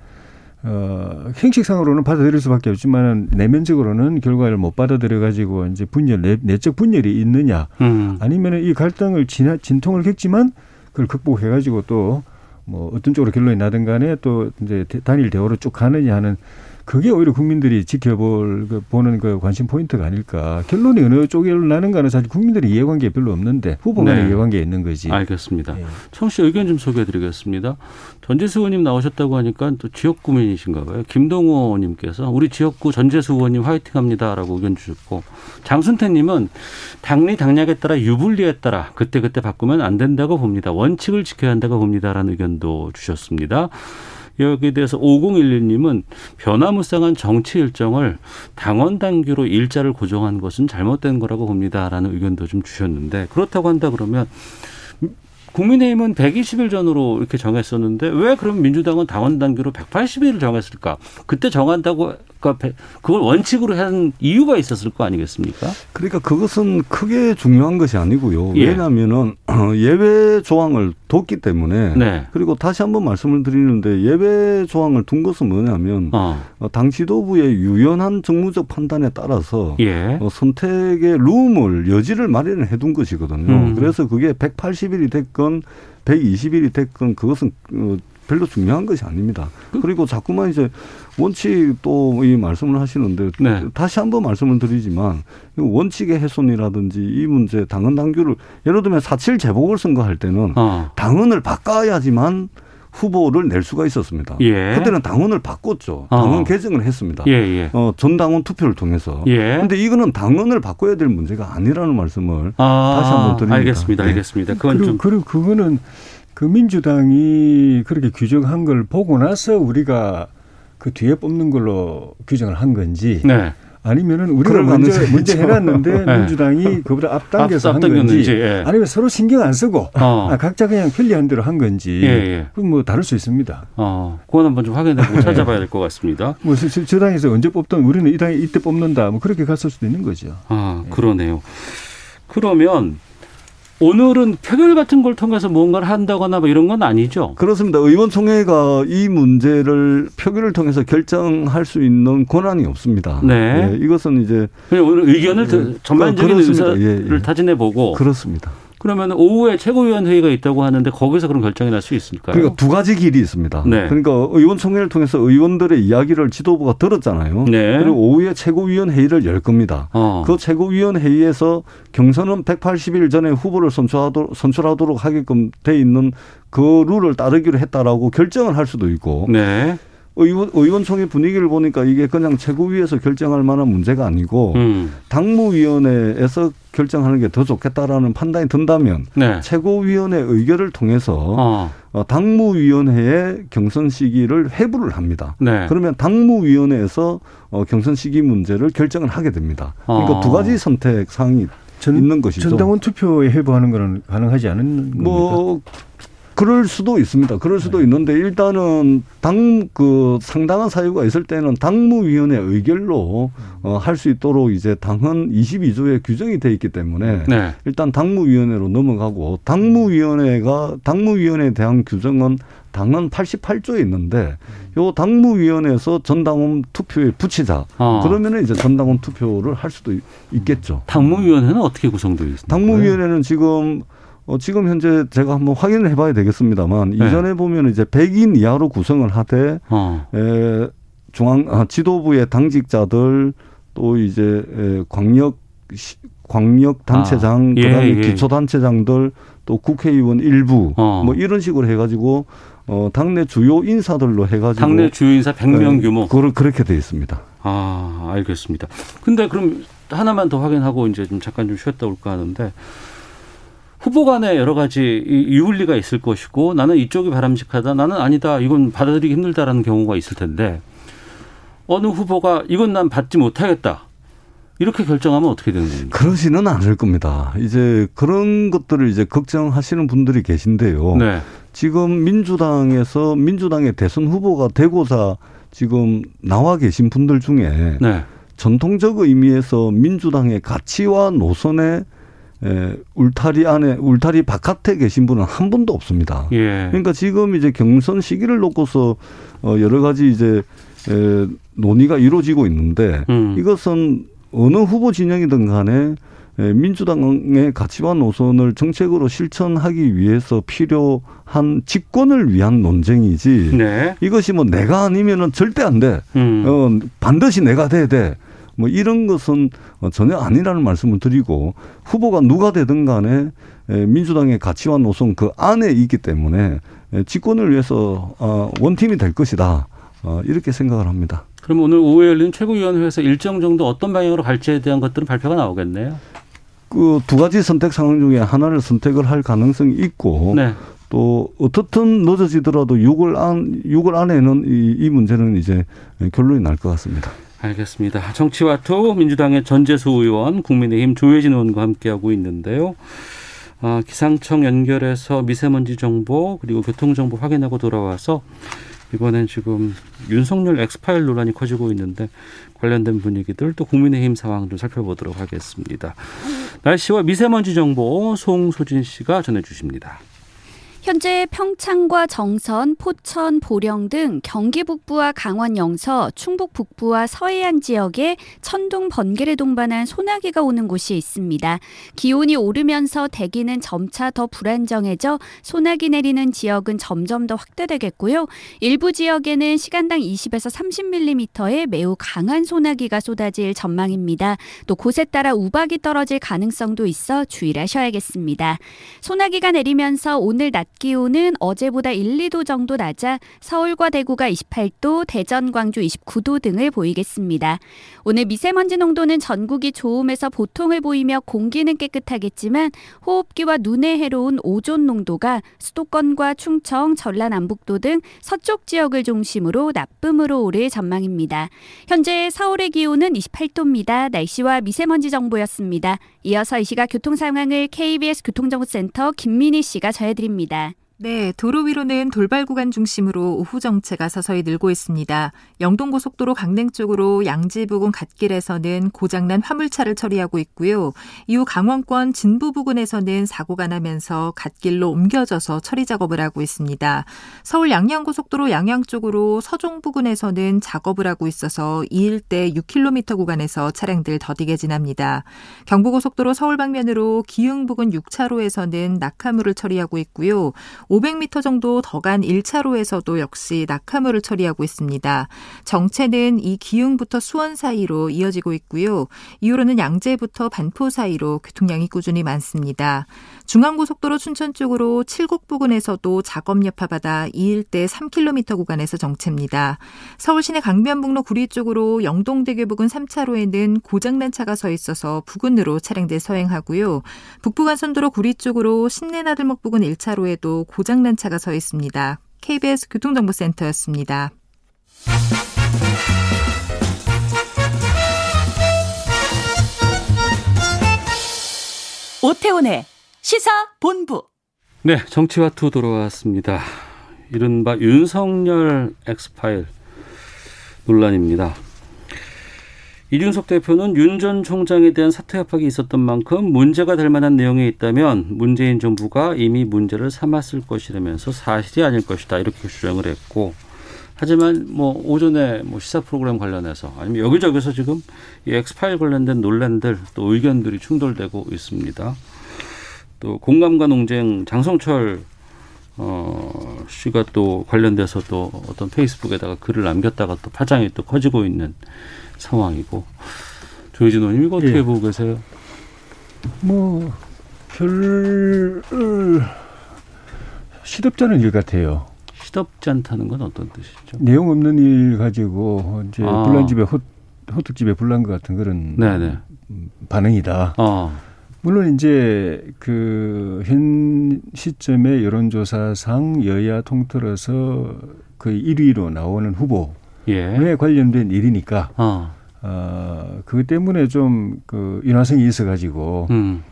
어 형식상으로는 받아들일 수밖에 없지만 내면적으로는 결과를 못 받아들여 가지고 이제 분열 내, 내적 분열이 있느냐 음. 아니면은 이 갈등을 진, 진통을 겪지만 그걸 극복해 가지고 또 뭐 어떤 쪽으로 결론이 나든 간에 또 이제 대- 단일 대우로 쭉 가느냐 하는 그게 오히려 국민들이 지켜볼 그 보는 그 관심 포인트가 아닐까. 결론이 어느 쪽으로 나는가는 사실 국민들의 이해관계 별로 없는데 후보 간의 네. 이해관계에 있는 거지. 알겠습니다. 예. 청씨 의견 좀 소개해드리겠습니다. 전재수 의원님 나오셨다고 하니까 또 지역구 민이신가 봐요. 김동호 님께서 우리 지역구 전재수 의원님 화이팅합니다라고 의견 주셨고 장순태님은 당리 당략에 따라 유불리에 따라 그때 그때 바꾸면 안 된다고 봅니다. 원칙을 지켜야 한다고 봅니다라는 의견도 주셨습니다. 여기에 대해서 5011님은 변화무쌍한 정치 일정을 당원 당규로 일자를 고정한 것은 잘못된 거라고 봅니다라는 의견도 좀 주셨는데 그렇다고 한다 그러면 국민의힘은 120일 전으로 이렇게 정했었는데 왜 그럼 민주당은 당원 단계로 180일을 정했을까? 그때 정한다고 그러니까 그걸 원칙으로 한 이유가 있었을 거 아니겠습니까? 그러니까 그것은 크게 중요한 것이 아니고요. 예. 왜냐하면은 예외 조항을 뒀기 때문에 네. 그리고 다시 한번 말씀을 드리는데 예외 조항을 둔 것은 뭐냐면 어. 어, 당 지도부의 유연한 정무적 판단에 따라서 예. 어, 선택의 룸을 여지를 마련을 해둔 것이거든요. 음. 그래서 그게 180일이 됐건 120일이 됐건 그것은 어, 별로 중요한 것이 아닙니다. 그리고 자꾸만 이제 원칙 또 이 말씀을 하시는데 네. 다시 한번 말씀을 드리지만 이 원칙의 훼손이라든지 이 문제 당헌 당규를 예를 들면 사칠 재보궐 선거 할 때는 어. 당헌을 바꿔야지만 후보를 낼 수가 있었습니다. 예. 그때는 당헌을 바꿨죠. 어. 당헌 개정을 했습니다. 예, 예. 어, 전당원 투표를 통해서. 예. 근데 이거는 당헌을 바꿔야 될 문제가 아니라는 말씀을 아, 다시 한번 드립니다. 알겠습니다. 네. 알겠습니다. 그건 그리고, 좀 그리고 그거는 그 민주당이 그렇게 규정한 걸 보고 나서 우리가 그 뒤에 뽑는 걸로 규정을 한 건지 네. 아니면은 우리가 먼저 있죠. 해놨는데 네. 민주당이 그보다 앞당겨서 앞- 한 건지 예. 아니면 서로 신경 안 쓰고 어. 아, 각자 그냥 편리한 대로 한 건지 예, 예. 그건 뭐 다를 수 있습니다. 어, 그건 한번 좀 확인해보고 찾아봐야 될 것 같습니다. 뭐 저, 저 당에서 언제 뽑던 우리는 이 당이 이때 뽑는다 뭐 그렇게 갔을 수도 있는 거죠. 아, 그러네요. 그러면 오늘은 표결 같은 걸 통해서 뭔가를 한다거나 뭐 이런 건 아니죠? 그렇습니다. 의원총회가 이 문제를 표결을 통해서 결정할 수 있는 권한이 없습니다. 네. 예, 이것은 이제 오늘 의견을 드- 전반적인. 의사를 예, 예. 타진해 보고 그렇습니다. 그러면 오후에 최고위원 회의가 있다고 하는데 거기서 그럼 결정이 날 수 있을까요? 그러니까 두 가지 길이 있습니다. 네. 그러니까 의원총회를 통해서 의원들의 이야기를 지도부가 들었잖아요. 네. 그리고 오후에 최고위원 회의를 열 겁니다. 어. 그 최고위원 회의에서 경선은 180일 전에 후보를 선출하도록, 선출하도록 하게끔 돼 있는 그 룰을 따르기로 했다라고 결정을 할 수도 있고 네. 의원, 의원총회 분위기를 보니까 이게 그냥 최고위에서 결정할 만한 문제가 아니고 음. 당무위원회에서 결정하는 게 더 좋겠다라는 판단이 든다면 네. 최고위원회 의결을 통해서 어. 어, 당무위원회의 경선 시기를 회부를 합니다. 네. 그러면 당무위원회에서 어, 경선 시기 문제를 결정을 하게 됩니다. 그러니까 어. 두 가지 선택 사항이 전- 있는 것이죠. 전당원 투표에 해부하는 거는 가능하지 않은 겁니까? 뭐 그럴 수도 있습니다. 그럴 수도 네. 있는데 일단은 당 그 상당한 사유가 있을 때는 당무위원회 의결로 어, 할 수 있도록 이제 당헌 22조에 규정이 돼 있기 때문에 네. 일단 당무위원회로 넘어가고 당무위원회가 당무위원회에 대한 규정은 당헌 88조에 있는데 요 당무위원회에서 전당원 투표에 붙이자. 어. 그러면은 이제 전당원 투표를 할 수도 있- 있겠죠. 당무위원회는 어떻게 구성되어 있습니까? 당무위원회는 지금 어, 지금 현재 제가 한번 확인을 해봐야 되겠습니다만 네. 이전에 보면 이제 100인 이하로 구성을 하되 어. 에, 중앙 아, 지도부의 당직자들 또 이제 에, 광역 시- 광역 단체장 아, 예, 그다음에 예. 기초 단체장들 또 국회의원 일부 어. 뭐 이런 식으로 해가지고 어, 당내 주요 인사들로 해가지고 당내 주요 인사 100명 에, 규모. 그걸 그렇게 돼 있습니다. 아, 알겠습니다. 근데 그럼 하나만 더 확인하고 이제 좀 잠깐 좀 쉬었다 올까 하는데 후보 간에 여러 가지 이 유불리가 있을 것이고 나는 이쪽이 바람직하다 나는 아니다 이건 받아들이기 힘들다라는 경우가 있을 텐데 어느 후보가 이건 난 받지 못하겠다 이렇게 결정하면 어떻게 되는 겁니까? 그러지는 않을 겁니다. 이제 그런 것들을 이제 걱정하시는 분들이 계신데요. 네. 지금 민주당에서 민주당의 대선 후보가 되고자 지금 나와 계신 분들 중에 네. 전통적 의미에서 민주당의 가치와 노선에 에, 울타리 안에 울타리 바깥에 계신 분은 한 분도 없습니다. 예. 그러니까 지금 이제 경선 시기를 놓고서 어 여러 가지 이제 에 논의가 이루어지고 있는데 음. 이것은 어느 후보 진영이든 간에 에, 민주당의 가치와 노선을 정책으로 실천하기 위해서 필요한 집권을 위한 논쟁이지 네. 이것이 뭐 내가 아니면은 절대 안 돼. 음. 어, 반드시 내가 돼야 돼. 뭐 이런 것은 어, 전혀 아니라는 말씀을 드리고 후보가 누가 되든 간에 에, 민주당의 가치와 노선 그 안에 있기 때문에 에, 집권을 위해서 어, 원팀이 될 것이다. 어, 이렇게 생각을 합니다. 그럼 오늘 오후에 열린 최고위원회에서 일정 정도 어떤 방향으로 갈지에 대한 것들은 발표가 나오겠네요. 그 두 가지 선택 상황 중에 하나를 선택을 할 가능성이 있고 네. 또 어떻든 늦어지더라도 6월 안 6월 안에는 이, 이 문제는 이제 결론이 날 것 같습니다. 알겠습니다. 정치와투 민주당의 전재수 의원, 국민의힘 조혜진 의원과 함께하고 있는데요. 아, 기상청 연결해서 미세먼지 정보 그리고 교통 정보 확인하고 돌아와서 이번엔 지금 윤석열 엑스파일 논란이 커지고 있는데 관련된 분위기들 또 국민의힘 상황 좀 살펴보도록 하겠습니다. 날씨와 미세먼지 정보 송소진 씨가 전해주십니다. 현재 평창과 정선, 포천, 보령 등 경기 북부와 강원 영서, 충북 북부와 서해안 지역에 천둥, 번개를 동반한 소나기가 오는 곳이 있습니다. 기온이 오르면서 대기는 점차 더 불안정해져 소나기 내리는 지역은 점점 더 확대되겠고요. 일부 지역에는 시간당 20에서 30mm의 매우 강한 소나기가 쏟아질 전망입니다. 또 곳에 따라 우박이 떨어질 가능성도 있어 주의를 하셔야겠습니다. 소나기가 내리면서 오늘 낮 기온은 어제보다 1, 2도 정도 낮아 서울과 대구가 28도, 대전, 광주 29도 등을 보이겠습니다. 오늘 미세먼지 농도는 전국이 좋음에서 보통을 보이며 공기는 깨끗하겠지만 호흡기와 눈에 해로운 오존 농도가 수도권과 충청, 전라 남북도 등 서쪽 지역을 중심으로 나쁨으로 오를 전망입니다. 현재 서울의 기온은 28도입니다. 날씨와 미세먼지 정보였습니다. 이어서 이 시각 교통 상황을 KBS 교통정보센터 김민희 씨가 전해드립니다. 네, 도로 위로는 돌발 구간 중심으로 오후 정체가 서서히 늘고 있습니다. 영동고속도로 강릉 쪽으로 양지 부근 갓길에서는 고장난 화물차를 처리하고 있고요. 이후 강원권 진부 부근에서는 사고가 나면서 갓길로 옮겨져서 처리 작업을 하고 있습니다. 서울 양양고속도로 양양 쪽으로 서종 부근에서는 작업을 하고 있어서 이 일대 6km 구간에서 차량들 더디게 지납니다. 경부고속도로 서울 방면으로 기흥 부근 6차로에서는 낙하물을 처리하고 있고요. 500m 정도 더 간 1차로에서도 역시 낙하물을 처리하고 있습니다. 정체는 이 기흥부터 수원 사이로 이어지고 있고요. 이후로는 양재부터 반포 사이로 교통량이 꾸준히 많습니다. 중앙고속도로 춘천 쪽으로 칠곡 부근에서도 작업 여파받아 이 일대 3km 구간에서 정체입니다. 서울 시내 강변북로 구리 쪽으로 영동대교 부근 3차로에는 고장난 차가 서 있어서 부근으로 차량들 서행하고요. 북부간선도로 구리 쪽으로 신내나들목 부근 1차로에도 고장난 차가 서 있습니다. KBS 교통정보센터였습니다. 오태훈의 시사 본부. 네, 정치와 투 돌아왔습니다. 이른바 윤석열 엑스파일 논란입니다. 이준석 대표는 윤 전 총장에 대한 사퇴 협박이 있었던 만큼 문제가 될 만한 내용이 있다면 문재인 정부가 이미 문제를 삼았을 것이라면서 사실이 아닐 것이다 이렇게 주장을 했고 하지만 뭐 오전에 뭐 시사 프로그램 관련해서 아니면 여기저기서 지금 이 엑스파일 관련된 논란들 또 의견들이 충돌되고 있습니다. 또 공감과 논쟁 장성철 어, 씨가 또 관련돼서 또 어떤 페이스북에다가 글을 남겼다가 또 파장이 또 커지고 있는 상황이고 조혜진 의원님 이거 어떻게 예. 보고 계세요? 뭐, 별, 시덥잖은 일 같아요. 시덥지 않다는 건 어떤 뜻이죠? 내용 없는 일 가지고 이제 아. 불난 집에 호, 호떡집에 불난 것 같은 그런 네네. 반응이다. 어. 물론 이제 그 현 시점의 여론조사상 여야 통틀어서 그 1위로 나오는 후보에 예. 관련된 일이니까 어. 어, 그 때문에 좀그 인화성이 있어가지고 음.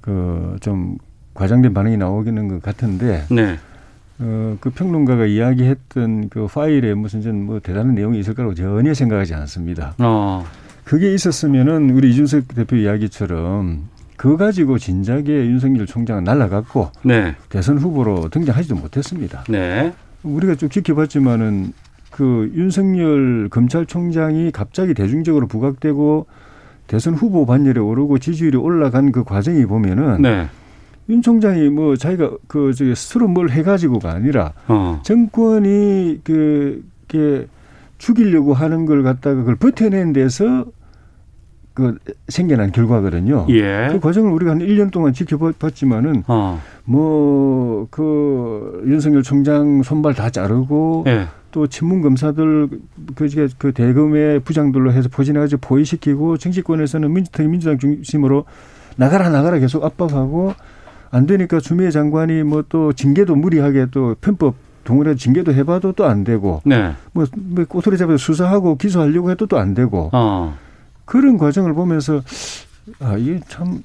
그좀 과장된 반응이 나오기는 것 같은데 네. 어, 그 평론가가 이야기했던 그 파일에 무슨 좀뭐 대단한 내용이 있을 거라고 전혀 생각하지 않습니다. 어. 그게 있었으면은 우리 이준석 대표 이야기처럼 그거 가지고 진작에 윤석열 총장은 날라갔고 네. 대선 후보로 등장하지도 못했습니다. 네. 우리가 쭉 지켜봤지만은 그 윤석열 검찰총장이 갑자기 대중적으로 부각되고 대선 후보 반열에 오르고 지지율이 올라간 그 과정이 보면은 네. 윤 총장이 뭐 자기가 그 저기 스스로 뭘 해가지고가 아니라 어. 정권이 그, 그 죽이려고 하는 걸 갖다가 그걸 버텨낸 데서 그 생겨난 결과거든요. 예. 그 과정을 우리가 한 1년 동안 지켜봤지만은 어. 뭐그 윤석열 총장 손발 다 자르고 예. 또 친문 검사들 그, 그, 그 대검의 부장들로 해서 포진해가지고 포위시키고 정치권에서는 민주, 특히 민주당 중심으로 나가라 나가라 계속 압박하고 안 되니까 주미애 장관이 뭐 또 징계도 무리하게 또 편법 동원해 징계도 해봐도 또 안 되고 네. 뭐, 뭐 꼬투리 잡아서 수사하고 기소하려고 해도 또 안 되고 어. 그런 과정을 보면서 아 이게 참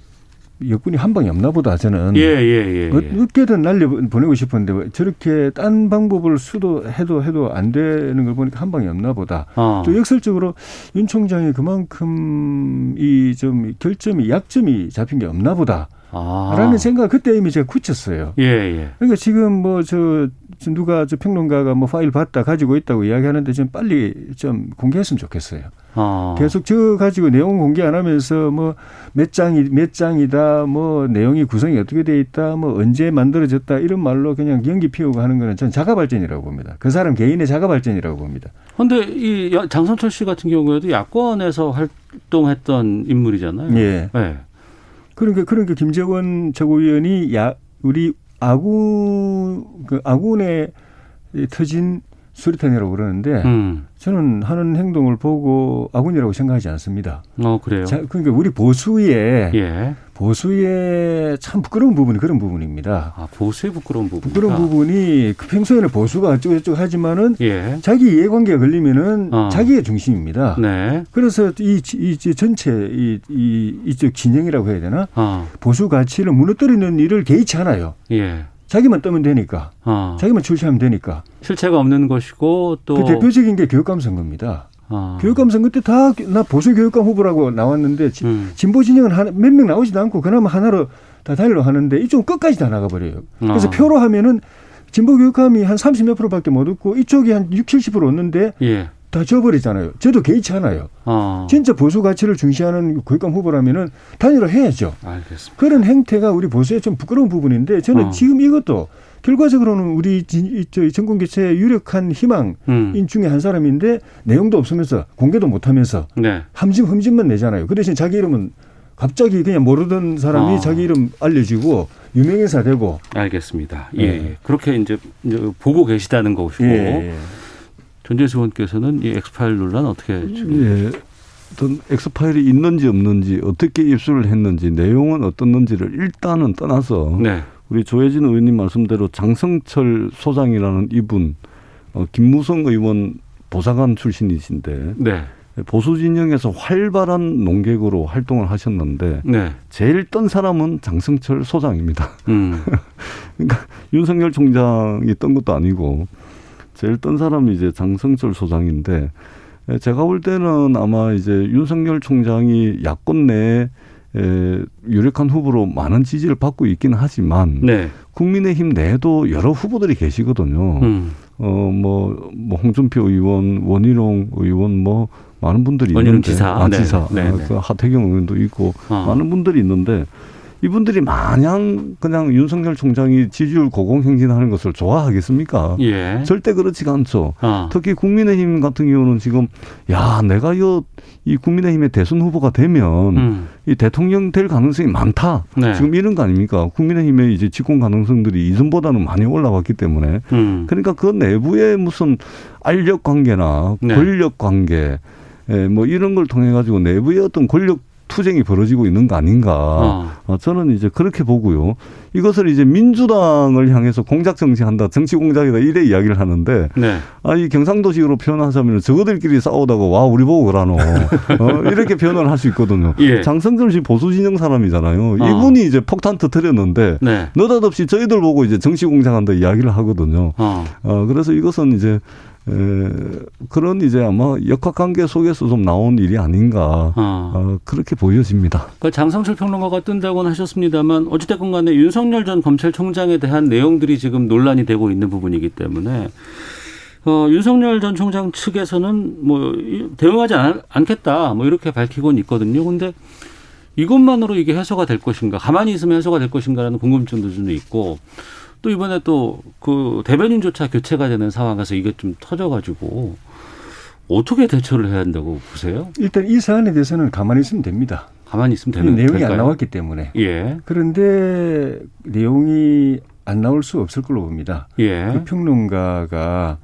여군이 한 방이 없나 보다 저는 예, 예, 예. 예. 어떻게든 날려 보내고 싶었는데 저렇게 딴 방법을 수도 해도 해도 안 되는 걸 보니까 한 방이 없나 보다. 어. 또 역설적으로 윤 총장이 그만큼 이 좀 결점이 약점이 잡힌 게 없나 보다. 아. 라는 생각 그때 이미 제가 굳혔어요. 예, 예. 그러니까 지금 뭐 저 누가 저 평론가가 뭐 파일 봤다 가지고 있다고 이야기하는데 좀 빨리 좀 공개했으면 좋겠어요. 어. 계속 저 가지고 내용 공개 안 하면서 뭐 몇 장이 몇 장이다 뭐 내용이 구성이 어떻게 돼 있다 뭐 언제 만들어졌다 이런 말로 그냥 연기 피우고 하는 거는 전 자가 발전이라고 봅니다. 그 사람 개인의 자가 발전이라고 봅니다. 근데 이 야- 장선철 씨 같은 경우에도 야권에서 활동했던 인물이잖아요. 예. 네. 그러니까 그러니까 김정은 최고위원이 야 우리 아군 그 아군에 터진 수리탄이라고 그러는데 음. 저는 하는 행동을 보고 아군이라고 생각하지 않습니다. 어, 그래요. 자, 그러니까 우리 보수의 예. 보수의 참 부끄러운 부분이 그런 부분입니다. 아, 보수의 부끄러운 부분. 부끄러운 부분이 그 평소에는 보수가 어쩌고저쩌고 하지만은 예. 자기 이해관계가 걸리면은 어. 자기의 중심입니다. 네. 그래서 이, 이, 이 전체 이, 이 이쪽 진영이라고 해야 되나 어. 보수 가치를 무너뜨리는 일을 개의치 않아요. 예. 자기만 떠면 되니까, 어. 자기만 출시하면 되니까. 실체가 없는 것이고 또 그 대표적인 게 교육감 선거입니다. 어. 교육감 선거 때다 나 보수 교육감 후보라고 나왔는데 지- 음. 진보 진영은 몇 명 나오지도 않고 그나마 하나로 다 달려 하는데 이쪽은 끝까지 다 나가버려요. 그래서 어. 표로 하면은 진보 교육감이 한 30몇 프로밖에 못 얻고 이쪽이 한 6, 70% 얻는데 예. 다 져버리잖아요. 저도 개의치 않아요. 어. 진짜 보수 가치를 중시하는 교육감 후보라면은 단일화 해야죠. 알겠습니다. 그런 행태가 우리 보수의 좀 부끄러운 부분인데 저는 어. 지금 이것도 결과적으로는 우리 저희 정권 교체의 유력한 희망인 음. 중에 한 사람인데 내용도 없으면서 공개도 못하면서 네. 함심 흠집만 내잖아요. 그 대신 자기 이름은 갑자기 그냥 모르던 사람이 어. 자기 이름 알려지고 유명인사 되고 알겠습니다. 예. 예. 예. 그렇게 이제 보고 계시다는 것이고 예. 전재수 의원께서는 이 엑스파일 논란 어떻게 지금 예. 어떤 엑스파일이 있는지 없는지 어떻게 입수를 했는지 내용은 어떻는지를 일단은 떠나서 네. 우리 조혜진 의원님 말씀대로 장성철 소장이라는 이분 어, 김무성 의원 보좌관 출신이신데 네. 보수 진영에서 활발한 농객으로 활동을 하셨는데 네. 제일 떤 사람은 장성철 소장입니다. 음. 그러니까 윤석열 총장이 떤 것도 아니고 제일 떤 사람이 이제 장성철 소장인데 에, 제가 볼 때는 아마 이제 윤석열 총장이 야권 내에 에, 유력한 후보로 많은 지지를 받고 있긴 하지만 네. 국민의힘 내에도 여러 후보들이 계시거든요. 음. 어, 뭐, 뭐, 홍준표 의원, 원희룡 의원, 뭐, 많은 분들이 있는데. 지사. 아, 네, 지사. 네, 아, 네. 그 하태경 의원도 있고, 어. 많은 분들이 있는데, 이분들이 마냥 그냥 윤석열 총장이 지지율 고공행진하는 것을 좋아하겠습니까? 예. 절대 그렇지가 않죠. 어. 특히 국민의힘 같은 경우는 지금, 야, 내가 요, 이 국민의힘의 대선 후보가 되면, 음. 이 대통령 될 가능성이 많다. 네. 지금 이런 거 아닙니까? 국민의힘의 이제 집권 가능성들이 이전보다는 많이 올라왔기 때문에 음. 그러니까 그 내부의 무슨 알력 관계나 네. 권력 관계 에, 뭐 이런 걸 통해 가지고 내부의 어떤 권력 투쟁이 벌어지고 있는 거 아닌가. 어. 어, 저는 이제 그렇게 보고요. 이것을 이제 민주당을 향해서 공작 정치한다, 정치 공작이다 이래 이야기를 하는데 네. 아, 이 경상도식으로 표현하자면 저거들끼리 싸우다가 와 우리 보고 그러노 어, 이렇게 표현을 할 수 있거든요. 예. 장성철 씨 보수 진영 사람이잖아요. 어. 이분이 이제 폭탄 터뜨렸는데 네. 느닷없이 저희들 보고 이제 정치 공작한다 이야기를 하거든요. 어. 어, 그래서 이것은 이제 에, 그런 이제 아마 역학관계 속에서 좀 나온 일이 아닌가 어. 어, 그렇게 보여집니다. 그 장성철 평론가가 뜬다고는 하셨습니다만 어찌됐건 간에 윤석열 전 검찰총장에 대한 내용들이 지금 논란이 되고 있는 부분이기 때문에 어, 윤석열 전 총장 측에서는 뭐 이- 대응하지 않, 않겠다 뭐 이렇게 밝히고는 있거든요. 근데 이것만으로 이게 해소가 될 것인가 가만히 있으면 해소가 될 것인가라는 궁금증도 좀 있고 또 이번에 또 그 대변인조차 교체가 되는 상황에서 이게 좀 터져가지고 어떻게 대처를 해야 한다고 보세요? 일단 이 사안에 대해서는 가만히 있으면 됩니다. 가만히 있으면 이 되는 내용이 될까요? 안 나왔기 때문에. 예. 그런데 내용이 안 나올 수 없을 걸로 봅니다. 예. 그 평론가가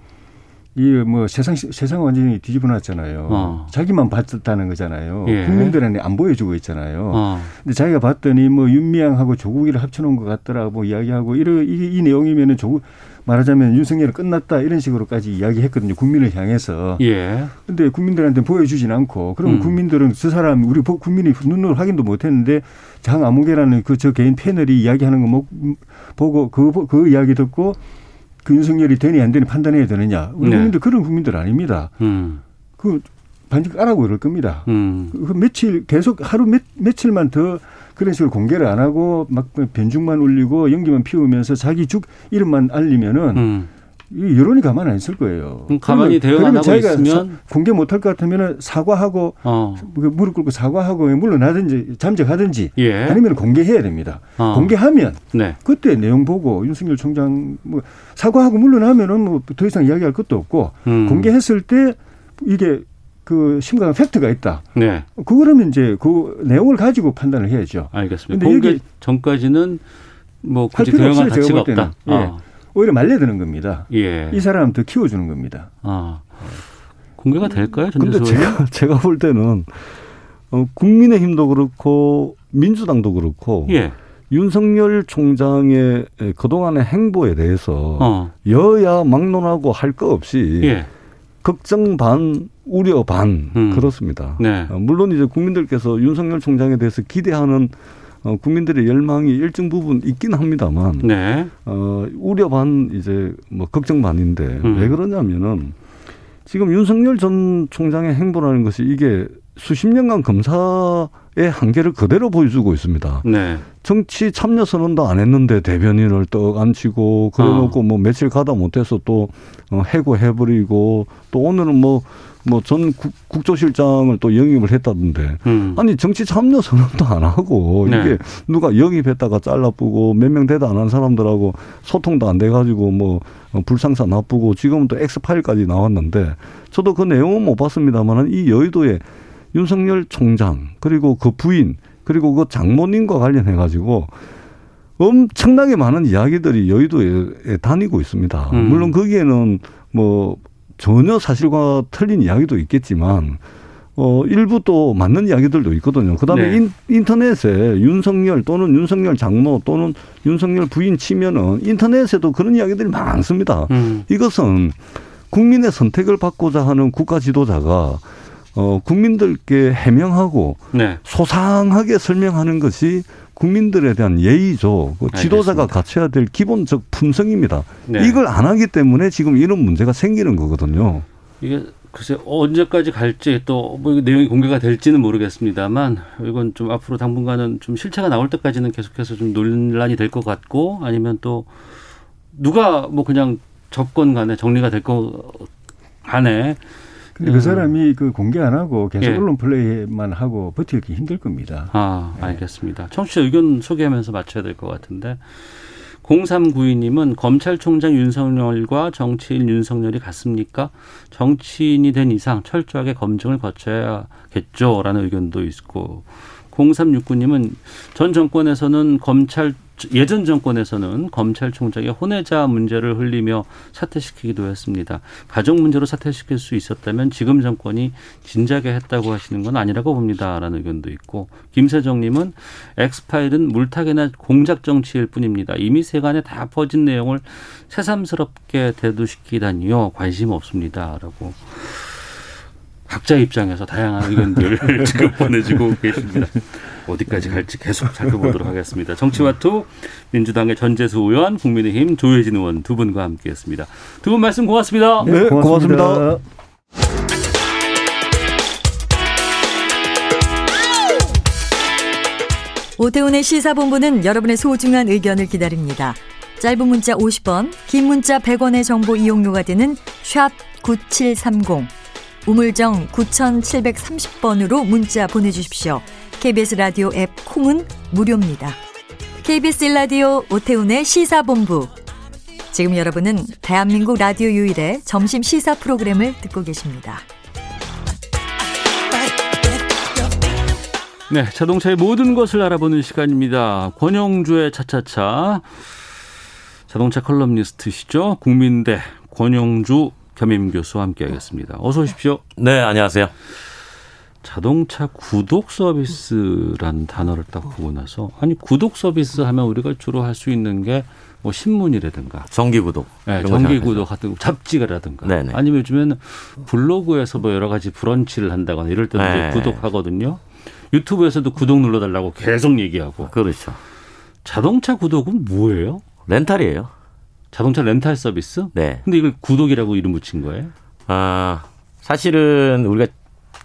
이 뭐 세상 세상 완전히 뒤집어놨잖아요. 어. 자기만 봤다는 거잖아요. 예. 국민들한테 안 보여주고 있잖아요. 어. 근데 자기가 봤더니 뭐 윤미향하고 조국이를 합쳐놓은 것 같더라고 뭐 이야기하고 이러 이, 이 내용이면은 조국 말하자면 윤석열은 끝났다 이런 식으로까지 이야기했거든요. 국민을 향해서. 예. 근데 국민들한테 보여주진 않고 그럼 음. 국민들은 저 사람 우리 보- 국민이 눈으로 확인도 못했는데 장 아무개라는 그 저 개인 패널이 이야기하는 거 뭐, 보고 그, 보- 그 이야기 듣고 그 윤석열이 되니 안 되니 판단해야 되느냐 우리 네. 국민들 그런 국민들 아닙니다. 음. 그 반드시 까라고 그럴 겁니다. 음. 그 며칠 계속 하루 몇, 며칠만 더 그런 식으로 공개를 안 하고 막 변죽만 울리고 연기만 피우면서 자기 죽 이름만 알리면은 음. 이 여론이 가만 안 있을 거예요. 가만히 대응 안 하고 있으면? 사- 공개 못 할 것 같으면은 사과하고 어. 그 무릎 꿇고 사과하고 물러나든지 잠적하든지 예. 아니면 공개해야 됩니다. 어. 공개하면 네. 그때 내용 보고 윤석열 총장 뭐 사과하고 물러나면은 뭐 더 이상 이야기할 것도 없고 음. 공개했을 때 이게 그 심각한 팩트가 있다. 네. 그러면 이제 그 내용을 가지고 판단을 해야죠. 알겠습니다. 공개 전까지는 뭐할 굳이 대응할 가치가. 없다. 예. 어. 오히려 말려드는 겁니다. 예. 이 사람 더 키워주는 겁니다. 아. 공개가 될까요? 전 근데 제가 제가 볼 때는 어, 국민의힘도 그렇고 민주당도 그렇고 예. 윤석열 총장의 그동안의 행보에 대해서 어. 여야 막론하고 할 거 없이 예. 걱정 반 우려 반 음. 그렇습니다. 네. 어, 물론 이제 국민들께서 윤석열 총장에 대해서 기대하는 어, 국민들의 열망이 일정 부분 있긴 합니다만 네. 어, 우려 반 이제 뭐 걱정 반인데 음. 왜 그러냐면은 지금 윤석열 전 총장의 행보라는 것이 이게 수십 년간 검사의 한계를 그대로 보여주고 있습니다. 네. 정치 참여 선언도 안 했는데 대변인을 떡 앉히고 그래놓고 뭐 며칠 가다 못해서 또 어, 해고해버리고 또 오늘은 뭐 뭐 전 국조실장을 또 영입을 했다던데 음. 아니 정치 참여 선언도 안 하고 네. 이게 누가 영입했다가 잘라쁘고 몇 명 되도 안 한 사람들하고 소통도 안 돼가지고 뭐 어, 불상사 나쁘고 지금은 또 엑스 파일까지 나왔는데 저도 그 내용은 못 봤습니다만은 이 여의도에 윤석열 총장 그리고 그 부인 그리고 그 장모님과 관련해 가지고 엄청나게 많은 이야기들이 여의도에 다니고 있습니다. 음. 물론 거기에는 뭐 전혀 사실과 틀린 이야기도 있겠지만 어 일부 또 맞는 이야기들도 있거든요. 그다음에 네. 인, 인터넷에 윤석열 또는 윤석열 장모 또는 윤석열 부인 치면은 인터넷에도 그런 이야기들이 많습니다. 음. 이것은 국민의 선택을 받고자 하는 국가 지도자가 어 국민들께 해명하고 네. 소상하게 설명하는 것이 국민들에 대한 예의죠. 그 지도자가. 갖춰야 될 기본적 품성입니다. 네. 이걸 안 하기 때문에 지금 이런 문제가 생기는 거거든요. 이게 글쎄 언제까지 갈지 또 뭐 내용이 공개가 될지는 모르겠습니다만 이건 좀 앞으로 당분간은 좀 실체가 나올 때까지는 계속해서 좀 논란이 될 것 같고 아니면 또 누가 뭐 그냥 접건 간에 정리가 될거 간에 근데 음. 그 사람이 그 공개 안 하고 계속 예. 언론 플레이만 하고 버티기 힘들 겁니다. 아, 알겠습니다. 청취자 의견 소개하면서 맞춰야 될 것 같은데. 0392님은 검찰총장 윤석열과 정치인 윤석열이 같습니까? 정치인이 된 이상 철저하게 검증을 거쳐야겠죠. 라는 의견도 있고, 0369님은 전 정권에서는 검찰 예전 정권에서는 검찰총장의 혼외자 문제를 흘리며 사퇴시키기도 했습니다. 가족 문제로 사퇴시킬 수 있었다면 지금 정권이 진작에 했다고 하시는 건 아니라고 봅니다라는 의견도 있고 김세정님은 엑스파일은 물타기나 공작 정치일 뿐입니다. 이미 세간에 다 퍼진 내용을 새삼스럽게 대두시키다니요 관심 없습니다라고 각자 입장에서 다양한 의견들 지금 보내주고 계십니다. 어디까지 갈지 계속 살펴보도록 하겠습니다. 정치와투 민주당의 전재수 의원, 국민의힘 조혜진 의원 두 분과 함께했습니다. 두 분 말씀 고맙습니다. 네, 고맙습니다. 오태훈의 시사본부는 여러분의 소중한 의견을 기다립니다. 짧은 문자 50원, 긴 문자 100원의 정보 이용료가 되는 샵 9730, 우물정 9730번으로 문자 보내주십시오. KBS 라디오 앱 콩은 무료입니다. KBS 라디오 오태훈의 시사본부. 지금 여러분은 대한민국 라디오 유일의 점심 시사 프로그램을 듣고 계십니다. 네, 자동차의 모든 것을 알아보는 시간입니다. 권영주의 차차차. 자동차 컬럼니스트시죠? 국민대 권영주 겸임 교수와 함께하겠습니다. 어서 오십시오. 네, 안녕하세요. 자동차 구독 서비스라는 단어를 딱 보고 나서 아니 구독 서비스 하면 우리가 주로 할 수 있는 게 뭐 신문이라든가 정기 구독, 네, 정기 구독 같은 잡지가라든가 네네. 아니면 요즘에는 블로그에서 뭐 여러 가지 브런치를 한다거나 이럴 때도 네. 구독하거든요. 유튜브에서도 구독 눌러달라고 계속 얘기하고 그렇죠. 자동차 구독은 뭐예요? 렌탈이에요. 자동차 렌탈 서비스? 네. 근데 이걸 구독이라고 이름 붙인 거예요? 아, 사실은 우리가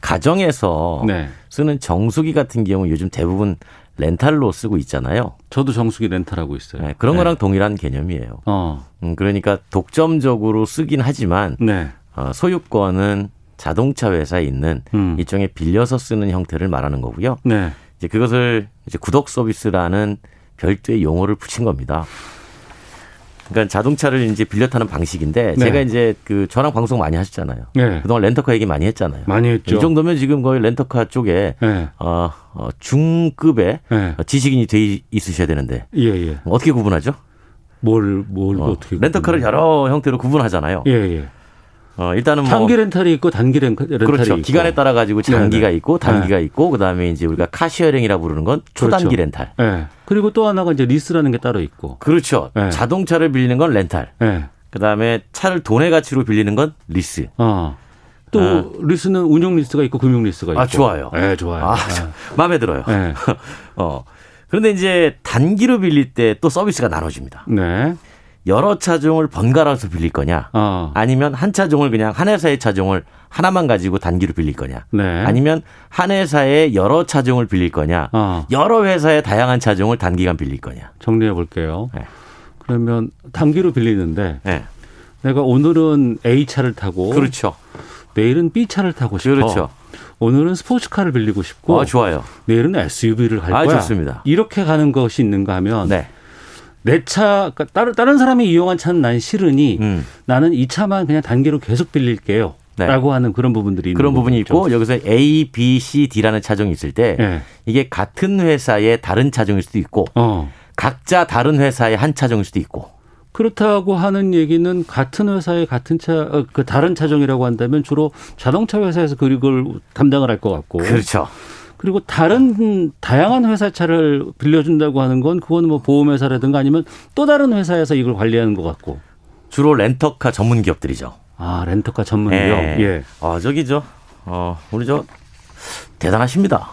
가정에서 네. 쓰는 정수기 같은 경우 요즘 대부분 렌탈로 쓰고 있잖아요. 저도 정수기 렌탈하고 있어요. 네, 그런 거랑 동일한 개념이에요. 어. 음, 그러니까 독점적으로 쓰긴 하지만 네. 어, 소유권은 자동차 회사에 있는 음. 일종의 빌려서 쓰는 형태를 말하는 거고요. 네. 이제 그것을 이제 구독 서비스라는 별도의 용어를 붙인 겁니다. 그러니까 자동차를 이제 빌려 타는 방식인데 네. 제가 이제 그 저랑 방송 많이 하셨잖아요. 네. 그동안 렌터카 얘기 많이 했잖아요. 많이 했죠. 이 정도면 지금 거의 렌터카 쪽에 네. 어, 어, 중급의 네. 지식인이 돼 있으셔야 되는데 예, 예. 어떻게 구분하죠? 뭘, 뭘 어, 어떻게. 렌터카를 여러 형태로 구분하잖아요. 예, 예. 어, 일단은 뭐 장기 렌탈이 있고 단기 렌- 렌탈이 그렇죠. 있고. 기간에 따라 가지고 장기가 네네. 있고 단기가 네. 있고 그다음에 이제 우리가 카셰어링이라 부르는 건 초단기 그렇죠. 렌탈. 예. 그리고 또 하나가 이제 리스라는 게 따로 있고. 그렇죠. 네. 자동차를 빌리는 건 렌탈. 예. 그다음에 차를 돈의 가치로 빌리는 건 리스. 어. 또 아. 리스는 운용 리스가 있고 금융 리스가 있고. 아, 좋아요. 예, 좋아요. 아, 마음에 들어요. 예. 어. 그런데 이제 단기로 빌릴 때 또 서비스가 나눠집니다. 네. 여러 차종을 번갈아서 빌릴 거냐, 어. 아니면 한 차종을 그냥 한 회사의 차종을 하나만 가지고 단기로 빌릴 거냐, 네. 아니면 한 회사의 여러 차종을 빌릴 거냐, 어. 여러 회사의 다양한 차종을 단기간 빌릴 거냐. 정리해 볼게요. 네. 그러면 단기로 빌리는데 네. 내가 오늘은 A 차를 타고 그렇죠. 내일은 B 차를 타고 싶어. 그렇죠. 오늘은 스포츠카를 빌리고 싶고 어, 좋아요. 내일은 SUV를 갈 아, 거야. 좋습니다. 이렇게 가는 것이 있는가 하면 네. 내 차, 그러니까 다른, 다른 사람이 이용한 차는 난 싫으니 음. 나는 이 차만 그냥 단기로 계속 빌릴게요. 네. 라고 하는 그런 부분들이 있는 그런 부분이. 있고 여기서 A, B, C, D라는 차종이 있을 때 예. 이게 같은 회사의 다른 차종일 수도 있고 어. 각자 다른 회사의 한 차종일 수도 있고 그렇다고 하는 얘기는 같은 회사의 같은 차, 어, 그 다른 차종이라고 한다면 주로 자동차 회사에서 그걸 담당을 할 것 같고. 그렇죠. 그리고 다른 다양한 회사 차를 빌려준다고 하는 건 그건 뭐 보험회사라든가 아니면 또 다른 회사에서 이걸 관리하는 것 같고. 주로 렌터카 전문 기업들이죠. 아 렌터카 전문 기업. 예. 예. 어, 저기죠. 어, 우리 저 대단하십니다.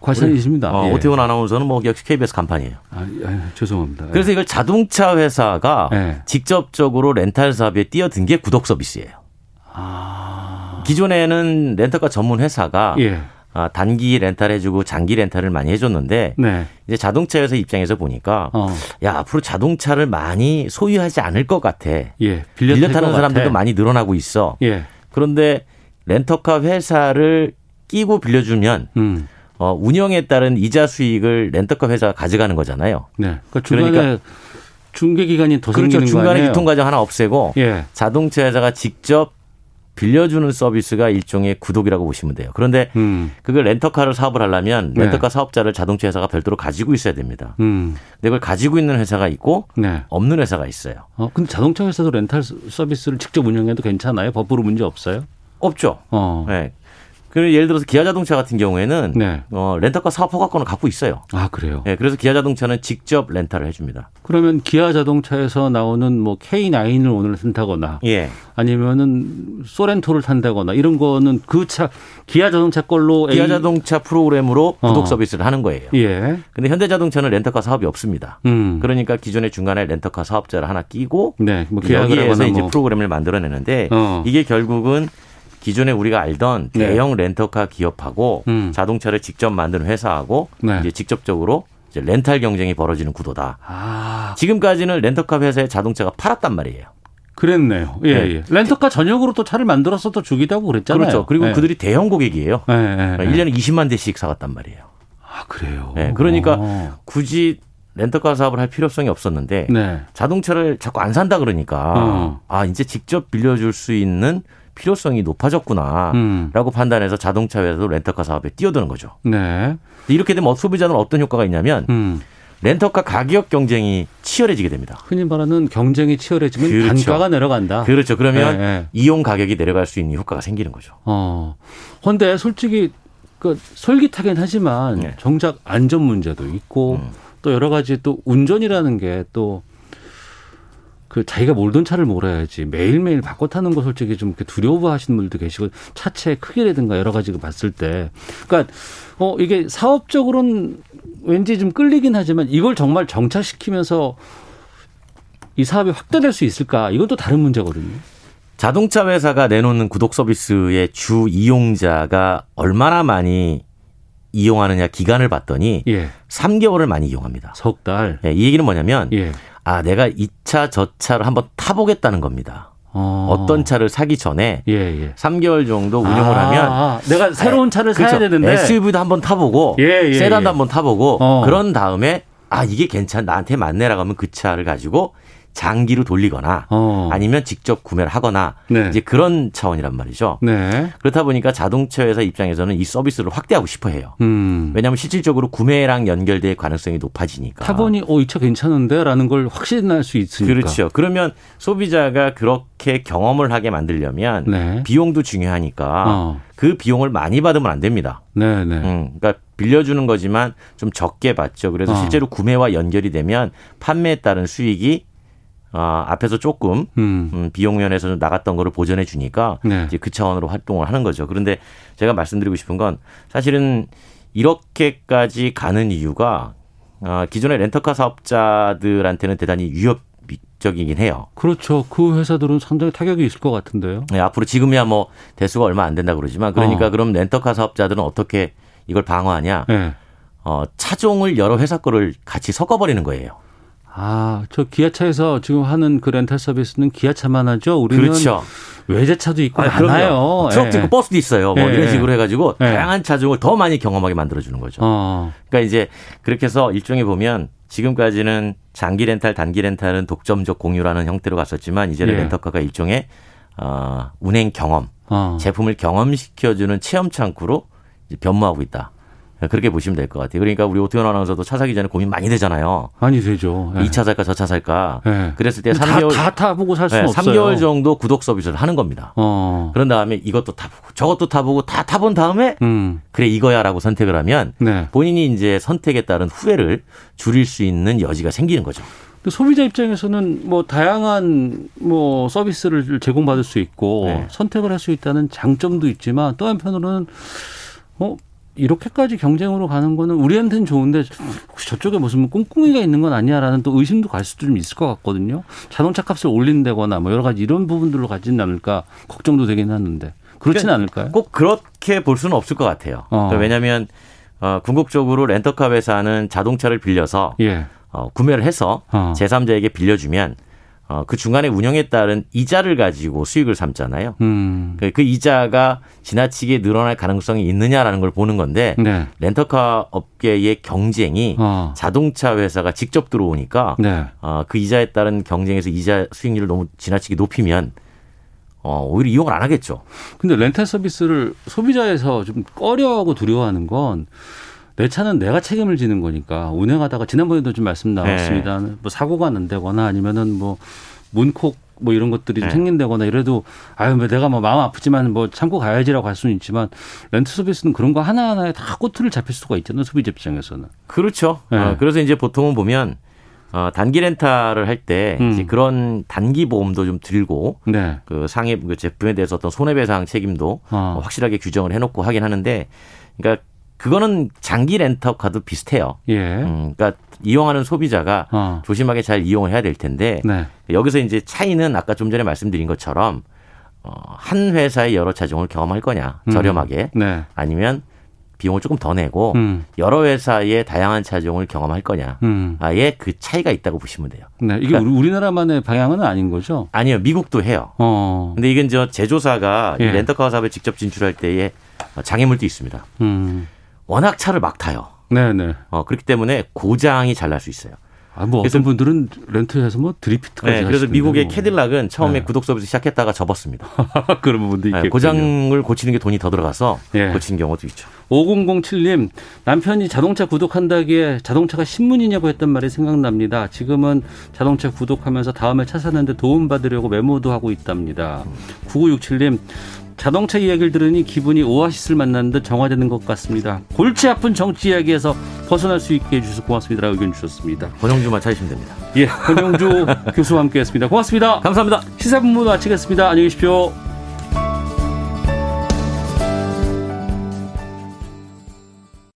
과찬이십니다. 어, 예. 오태훈 아나운서는 뭐 역시 KBS 간판이에요. 아, 아, 죄송합니다. 예. 그래서 이걸 자동차 회사가 예. 직접적으로 렌탈 사업에 뛰어든 게 구독 서비스예요. 기존에는 렌터카 전문 회사가 아. 예. 아, 단기 렌탈 해주고 장기 렌탈을 많이 해줬는데 네. 이제 자동차 회사 입장에서 보니까 어. 야 앞으로 자동차를 많이 소유하지 않을 것 같아. 예. 빌려, 빌려 탈 타는 것 사람들도 같아. 많이 늘어나고 있어. 예. 그런데 렌터카 회사를 끼고 빌려주면 음. 어, 운영에 따른 이자 수익을 렌터카 회사가 가져가는 거잖아요. 네. 그러니까 중간에 그러니까 중개 기간이 더 그렇죠. 생기는 거 중간에? 유통 과정 하나 없애고 예. 자동차 회사가 직접 빌려주는 서비스가 일종의 구독이라고 보시면 돼요. 그런데 음. 그걸 렌터카를 사업을 하려면 네. 렌터카 사업자를 자동차 회사가 별도로 가지고 있어야 됩니다. 음. 근데 그걸 가지고 있는 회사가 있고 네. 없는 회사가 있어요. 어, 근데 자동차 회사도 렌탈 서비스를 직접 운영해도 괜찮아요? 법으로 문제 없어요? 없죠. 어. 네. 그리고 예를 들어서 기아 자동차 같은 경우에는 네. 어, 렌터카 사업 허가권을 갖고 있어요. 아, 그래요? 네, 그래서 기아 자동차는 직접 렌탈을 해줍니다. 그러면 기아 자동차에서 나오는 뭐 K9을 오늘 탄다거나 예. 아니면은 소렌토를 탄다거나 이런 거는 그 차 기아 자동차 걸로 기아 A- 자동차 프로그램으로 구독 어. 서비스를 하는 거예요. 예. 근데 현대 자동차는 렌터카 사업이 없습니다. 음. 그러니까 기존에 중간에 렌터카 사업자를 하나 끼고 네. 뭐 여기에서 하거나 이제 뭐. 프로그램을 만들어내는데 어. 이게 결국은 기존에 우리가 알던 네. 대형 렌터카 기업하고 음. 자동차를 직접 만드는 회사하고 네. 이제 직접적으로 이제 렌탈 경쟁이 벌어지는 구도다. 아, 지금까지는 렌터카 회사의 자동차가 팔았단 말이에요. 그랬네요. 예, 네. 예. 렌터카 전용으로 또 차를 만들어서 또 주기도 하고 그랬잖아요. 그렇죠. 그리고 예. 그들이 대형 고객이에요. 예, 예, 예. 1년에 20만 대씩 사갔단 말이에요. 아, 그래요. 네, 그러니까 어. 굳이 렌터카 사업을 할 필요성이 없었는데 네. 자동차를 자꾸 안 산다 그러니까 어. 아 이제 직접 빌려줄 수 있는 필요성이 높아졌구나라고 음. 판단해서 자동차 회사도 렌터카 사업에 뛰어드는 거죠. 네. 이렇게 되면 소비자는 어떤 효과가 있냐면 음. 렌터카 가격 경쟁이 치열해지게 됩니다. 흔히 말하는 경쟁이 치열해지면 그렇죠. 단가가 내려간다. 그렇죠. 그러면 예, 예. 이용 가격이 내려갈 수 있는 효과가 생기는 거죠. 어. 근데 솔직히 그 솔깃하긴 하지만 네. 정작 안전 문제도 있고 음. 또 여러 가지 또 운전이라는 게또 그 자기가 몰던 차를 몰아야지 매일매일 바꿔 타는 거 솔직히 좀 두려워하시는 분들도 계시고 차체의 크기라든가 여러 가지가 봤을 때 그러니까 어 이게 사업적으로는 왠지 좀 끌리긴 하지만 이걸 정말 정착시키면서 이 사업이 확대될 수 있을까 이건 또 다른 문제거든요. 자동차 회사가 내놓는 구독 서비스의 주 이용자가 얼마나 많이 이용하느냐 기간을 봤더니 예. 3개월을 많이 이용합니다. 석 달. 예, 이 얘기는 뭐냐면 예. 아 내가 이 차 저 차를 한번 타보겠다는 겁니다. 어. 떤 차를 사기 전에 예, 예. 3개월 정도 운영을 아, 하면 아, 내가 새로운 차를 그렇죠. 사야 되는데 SUV도 한번 타보고 예, 예, 세단도 예. 한번 타보고 어. 그런 다음에 아 이게 괜찮 나한테 맞네라고 하면 그 차를 가지고 장기로 돌리거나 어. 아니면 직접 구매를 하거나 네. 이제 그런 차원이란 말이죠. 네. 그렇다 보니까 자동차 회사 입장에서는 이 서비스를 확대하고 싶어 해요. 음. 왜냐하면 실질적으로 구매랑 연결될 가능성이 높아지니까. 타보니 어, 이 차 괜찮은데 라는 걸 확신할 수 있으니까. 그렇죠. 그러면 소비자가 그렇게 경험을 하게 만들려면 네. 비용도 중요하니까 어. 그 비용을 많이 받으면 안 됩니다. 네, 네. 음, 그러니까 빌려주는 거지만 좀 적게 받죠. 그래서 어. 실제로 구매와 연결이 되면 판매에 따른 수익이 어, 앞에서 조금 음. 음, 비용 면에서 좀 나갔던 거를 보전해 주니까 네. 이제 그 차원으로 활동을 하는 거죠. 그런데 제가 말씀드리고 싶은 건 사실은 이렇게까지 가는 이유가 어, 기존의 렌터카 사업자들한테는 대단히 위협 적이긴 해요. 그렇죠. 그 회사들은 상당히 타격이 있을 것 같은데요. 네, 앞으로 지금이야 뭐 대수가 얼마 안 된다 그러지만 그러니까 어. 그럼 렌터카 사업자들은 어떻게 이걸 방어하냐? 네. 어, 차종을 여러 회사 거를 같이 섞어버리는 거예요. 아, 저 기아차에서 지금 하는 그 렌탈 서비스는 기아차만 하죠. 우리는 그렇죠. 외제차도 있고 아, 많아요. 그럼요. 트럭도 예. 있고 버스도 있어요. 뭐 예, 이런 예. 식으로 해가지고 예. 다양한 차종을 더 많이 경험하게 만들어주는 거죠. 어. 그러니까 이제 그렇게 해서 일종의 보면 지금까지는 장기 렌탈, 단기 렌탈은 독점적 공유라는 형태로 갔었지만 이제는 예. 렌터카가 일종의 어, 운행 경험, 어. 제품을 경험시켜주는 체험 창구로 이제 변모하고 있다. 그렇게 보시면 될 것 같아요. 그러니까 우리 오태원 아나운서도 차 사기 전에 고민 많이 되잖아요. 많이 되죠. 예. 이차 살까 저 차 살까. 예. 그랬을 때 다, 3개월 다 타보고 살 수는 네, 없어요. 3개월 정도 구독 서비스를 하는 겁니다. 어. 그런 다음에 이것도 타보고 저것도 타보고 다 타본 다음에 음. 그래 이거야라고 선택을 하면 네. 본인이 이제 선택에 따른 후회를 줄일 수 있는 여지가 생기는 거죠. 소비자 입장에서는 뭐 다양한 뭐 서비스를 제공받을 수 있고 네. 선택을 할 수 있다는 장점도 있지만 또 한편으로는 어 이렇게까지 경쟁으로 가는 거는 우리한테는 좋은데 혹시 저쪽에 무슨 꿍꿍이가 있는 건 아니야라는 또 의심도 갈 수도 좀 있을 것 같거든요. 자동차 값을 올린다거나 뭐 여러 가지 이런 부분들로 가지는 않을까 걱정도 되긴 하는데 그렇지는 않을까요? 꼭 그렇게 볼 수는 없을 것 같아요. 어. 그러니까 왜냐하면 어, 궁극적으로 렌터카 회사는 자동차를 빌려서 예. 어, 구매를 해서 어. 제3자에게 빌려주면 어, 그 중간에 운영에 따른 이자를 가지고 수익을 삼잖아요. 음. 그, 그 이자가 지나치게 늘어날 가능성이 있느냐라는 걸 보는 건데 네. 렌터카 업계의 경쟁이 어. 자동차 회사가 직접 들어오니까 네. 어, 그 이자에 따른 경쟁에서 이자 수익률을 너무 지나치게 높이면 어, 오히려 이용을 안 하겠죠. 근데 렌탈 서비스를 소비자에서 좀 꺼려하고 두려워하는 건 내 차는 내가 책임을 지는 거니까 운행하다가 지난번에도 좀 말씀 나왔습니다. 네. 뭐 사고가 난다거나 아니면은 뭐 문콕 뭐 이런 것들이 좀 네. 생긴다거나 이래도 아유 뭐 내가 뭐 마음 아프지만 뭐 참고 가야지라고 할 수는 있지만 렌트 서비스는 그런 거 하나하나에 다 꼬투리를 잡힐 수가 있잖아요 소비자 입장에서는. 그렇죠. 네. 어, 그래서 이제 보통은 보면 어, 단기 렌탈을 할때 음. 그런 단기 보험도 좀 들고 네. 그 상해 그 제품에 대해서 어떤 손해배상 책임도 아. 어, 확실하게 규정을 해놓고 하긴 하는데, 그러니까 그거는 장기 렌터카도 비슷해요. 예. 음, 그러니까 이용하는 소비자가 어. 조심하게 잘 이용을 해야 될 텐데 네. 여기서 이제 차이는 아까 좀 전에 말씀드린 것처럼 어, 한 회사의 여러 차종을 경험할 거냐 음. 저렴하게 네. 아니면 비용을 조금 더 내고 음. 여러 회사의 다양한 차종을 경험할 거냐 음. 아예 그 차이가 있다고 보시면 돼요. 네. 이게 그러니까- 우리, 우리나라만의 방향은 아닌 거죠. 아니요 미국도 해요. 어. 근데 이건 저 제조사가 이 예. 렌터카 사업에 직접 진출할 때에 장애물도 있습니다. 음. 워낙 차를 막 타요. 네네. 어, 그렇기 때문에 고장이 잘 날 수 있어요. 아, 뭐 어떤 분들은 렌트해서 뭐 드리프트까지 네, 그래서 미국의 뭐. 캐딜락은 처음에 네. 구독 서비스 시작했다가 접었습니다. 그런 부분도 네, 있겠군요. 고장을 고치는 게 돈이 더 들어가서 예. 고치는 경우도 있죠. 5007님 남편이 자동차 구독한다기에 자동차가 신문이냐고 했던 말이 생각납니다. 지금은 자동차 구독하면서 다음에 차 사는데 도움 받으려고 메모도 하고 있답니다. 9967님 자동차 이야기를 들으니 기분이 오아시스를 만나는 듯 정화되는 것 같습니다. 골치 아픈 정치 이야기에서 벗어날 수 있게 해주셔서 고맙습니다. 의견 주셨습니다. 권영주만 찾으시면 됩니다. 예, 권영주 교수와 함께했습니다. 고맙습니다. 감사합니다. 시사분부 마치겠습니다. 안녕히 계십시오.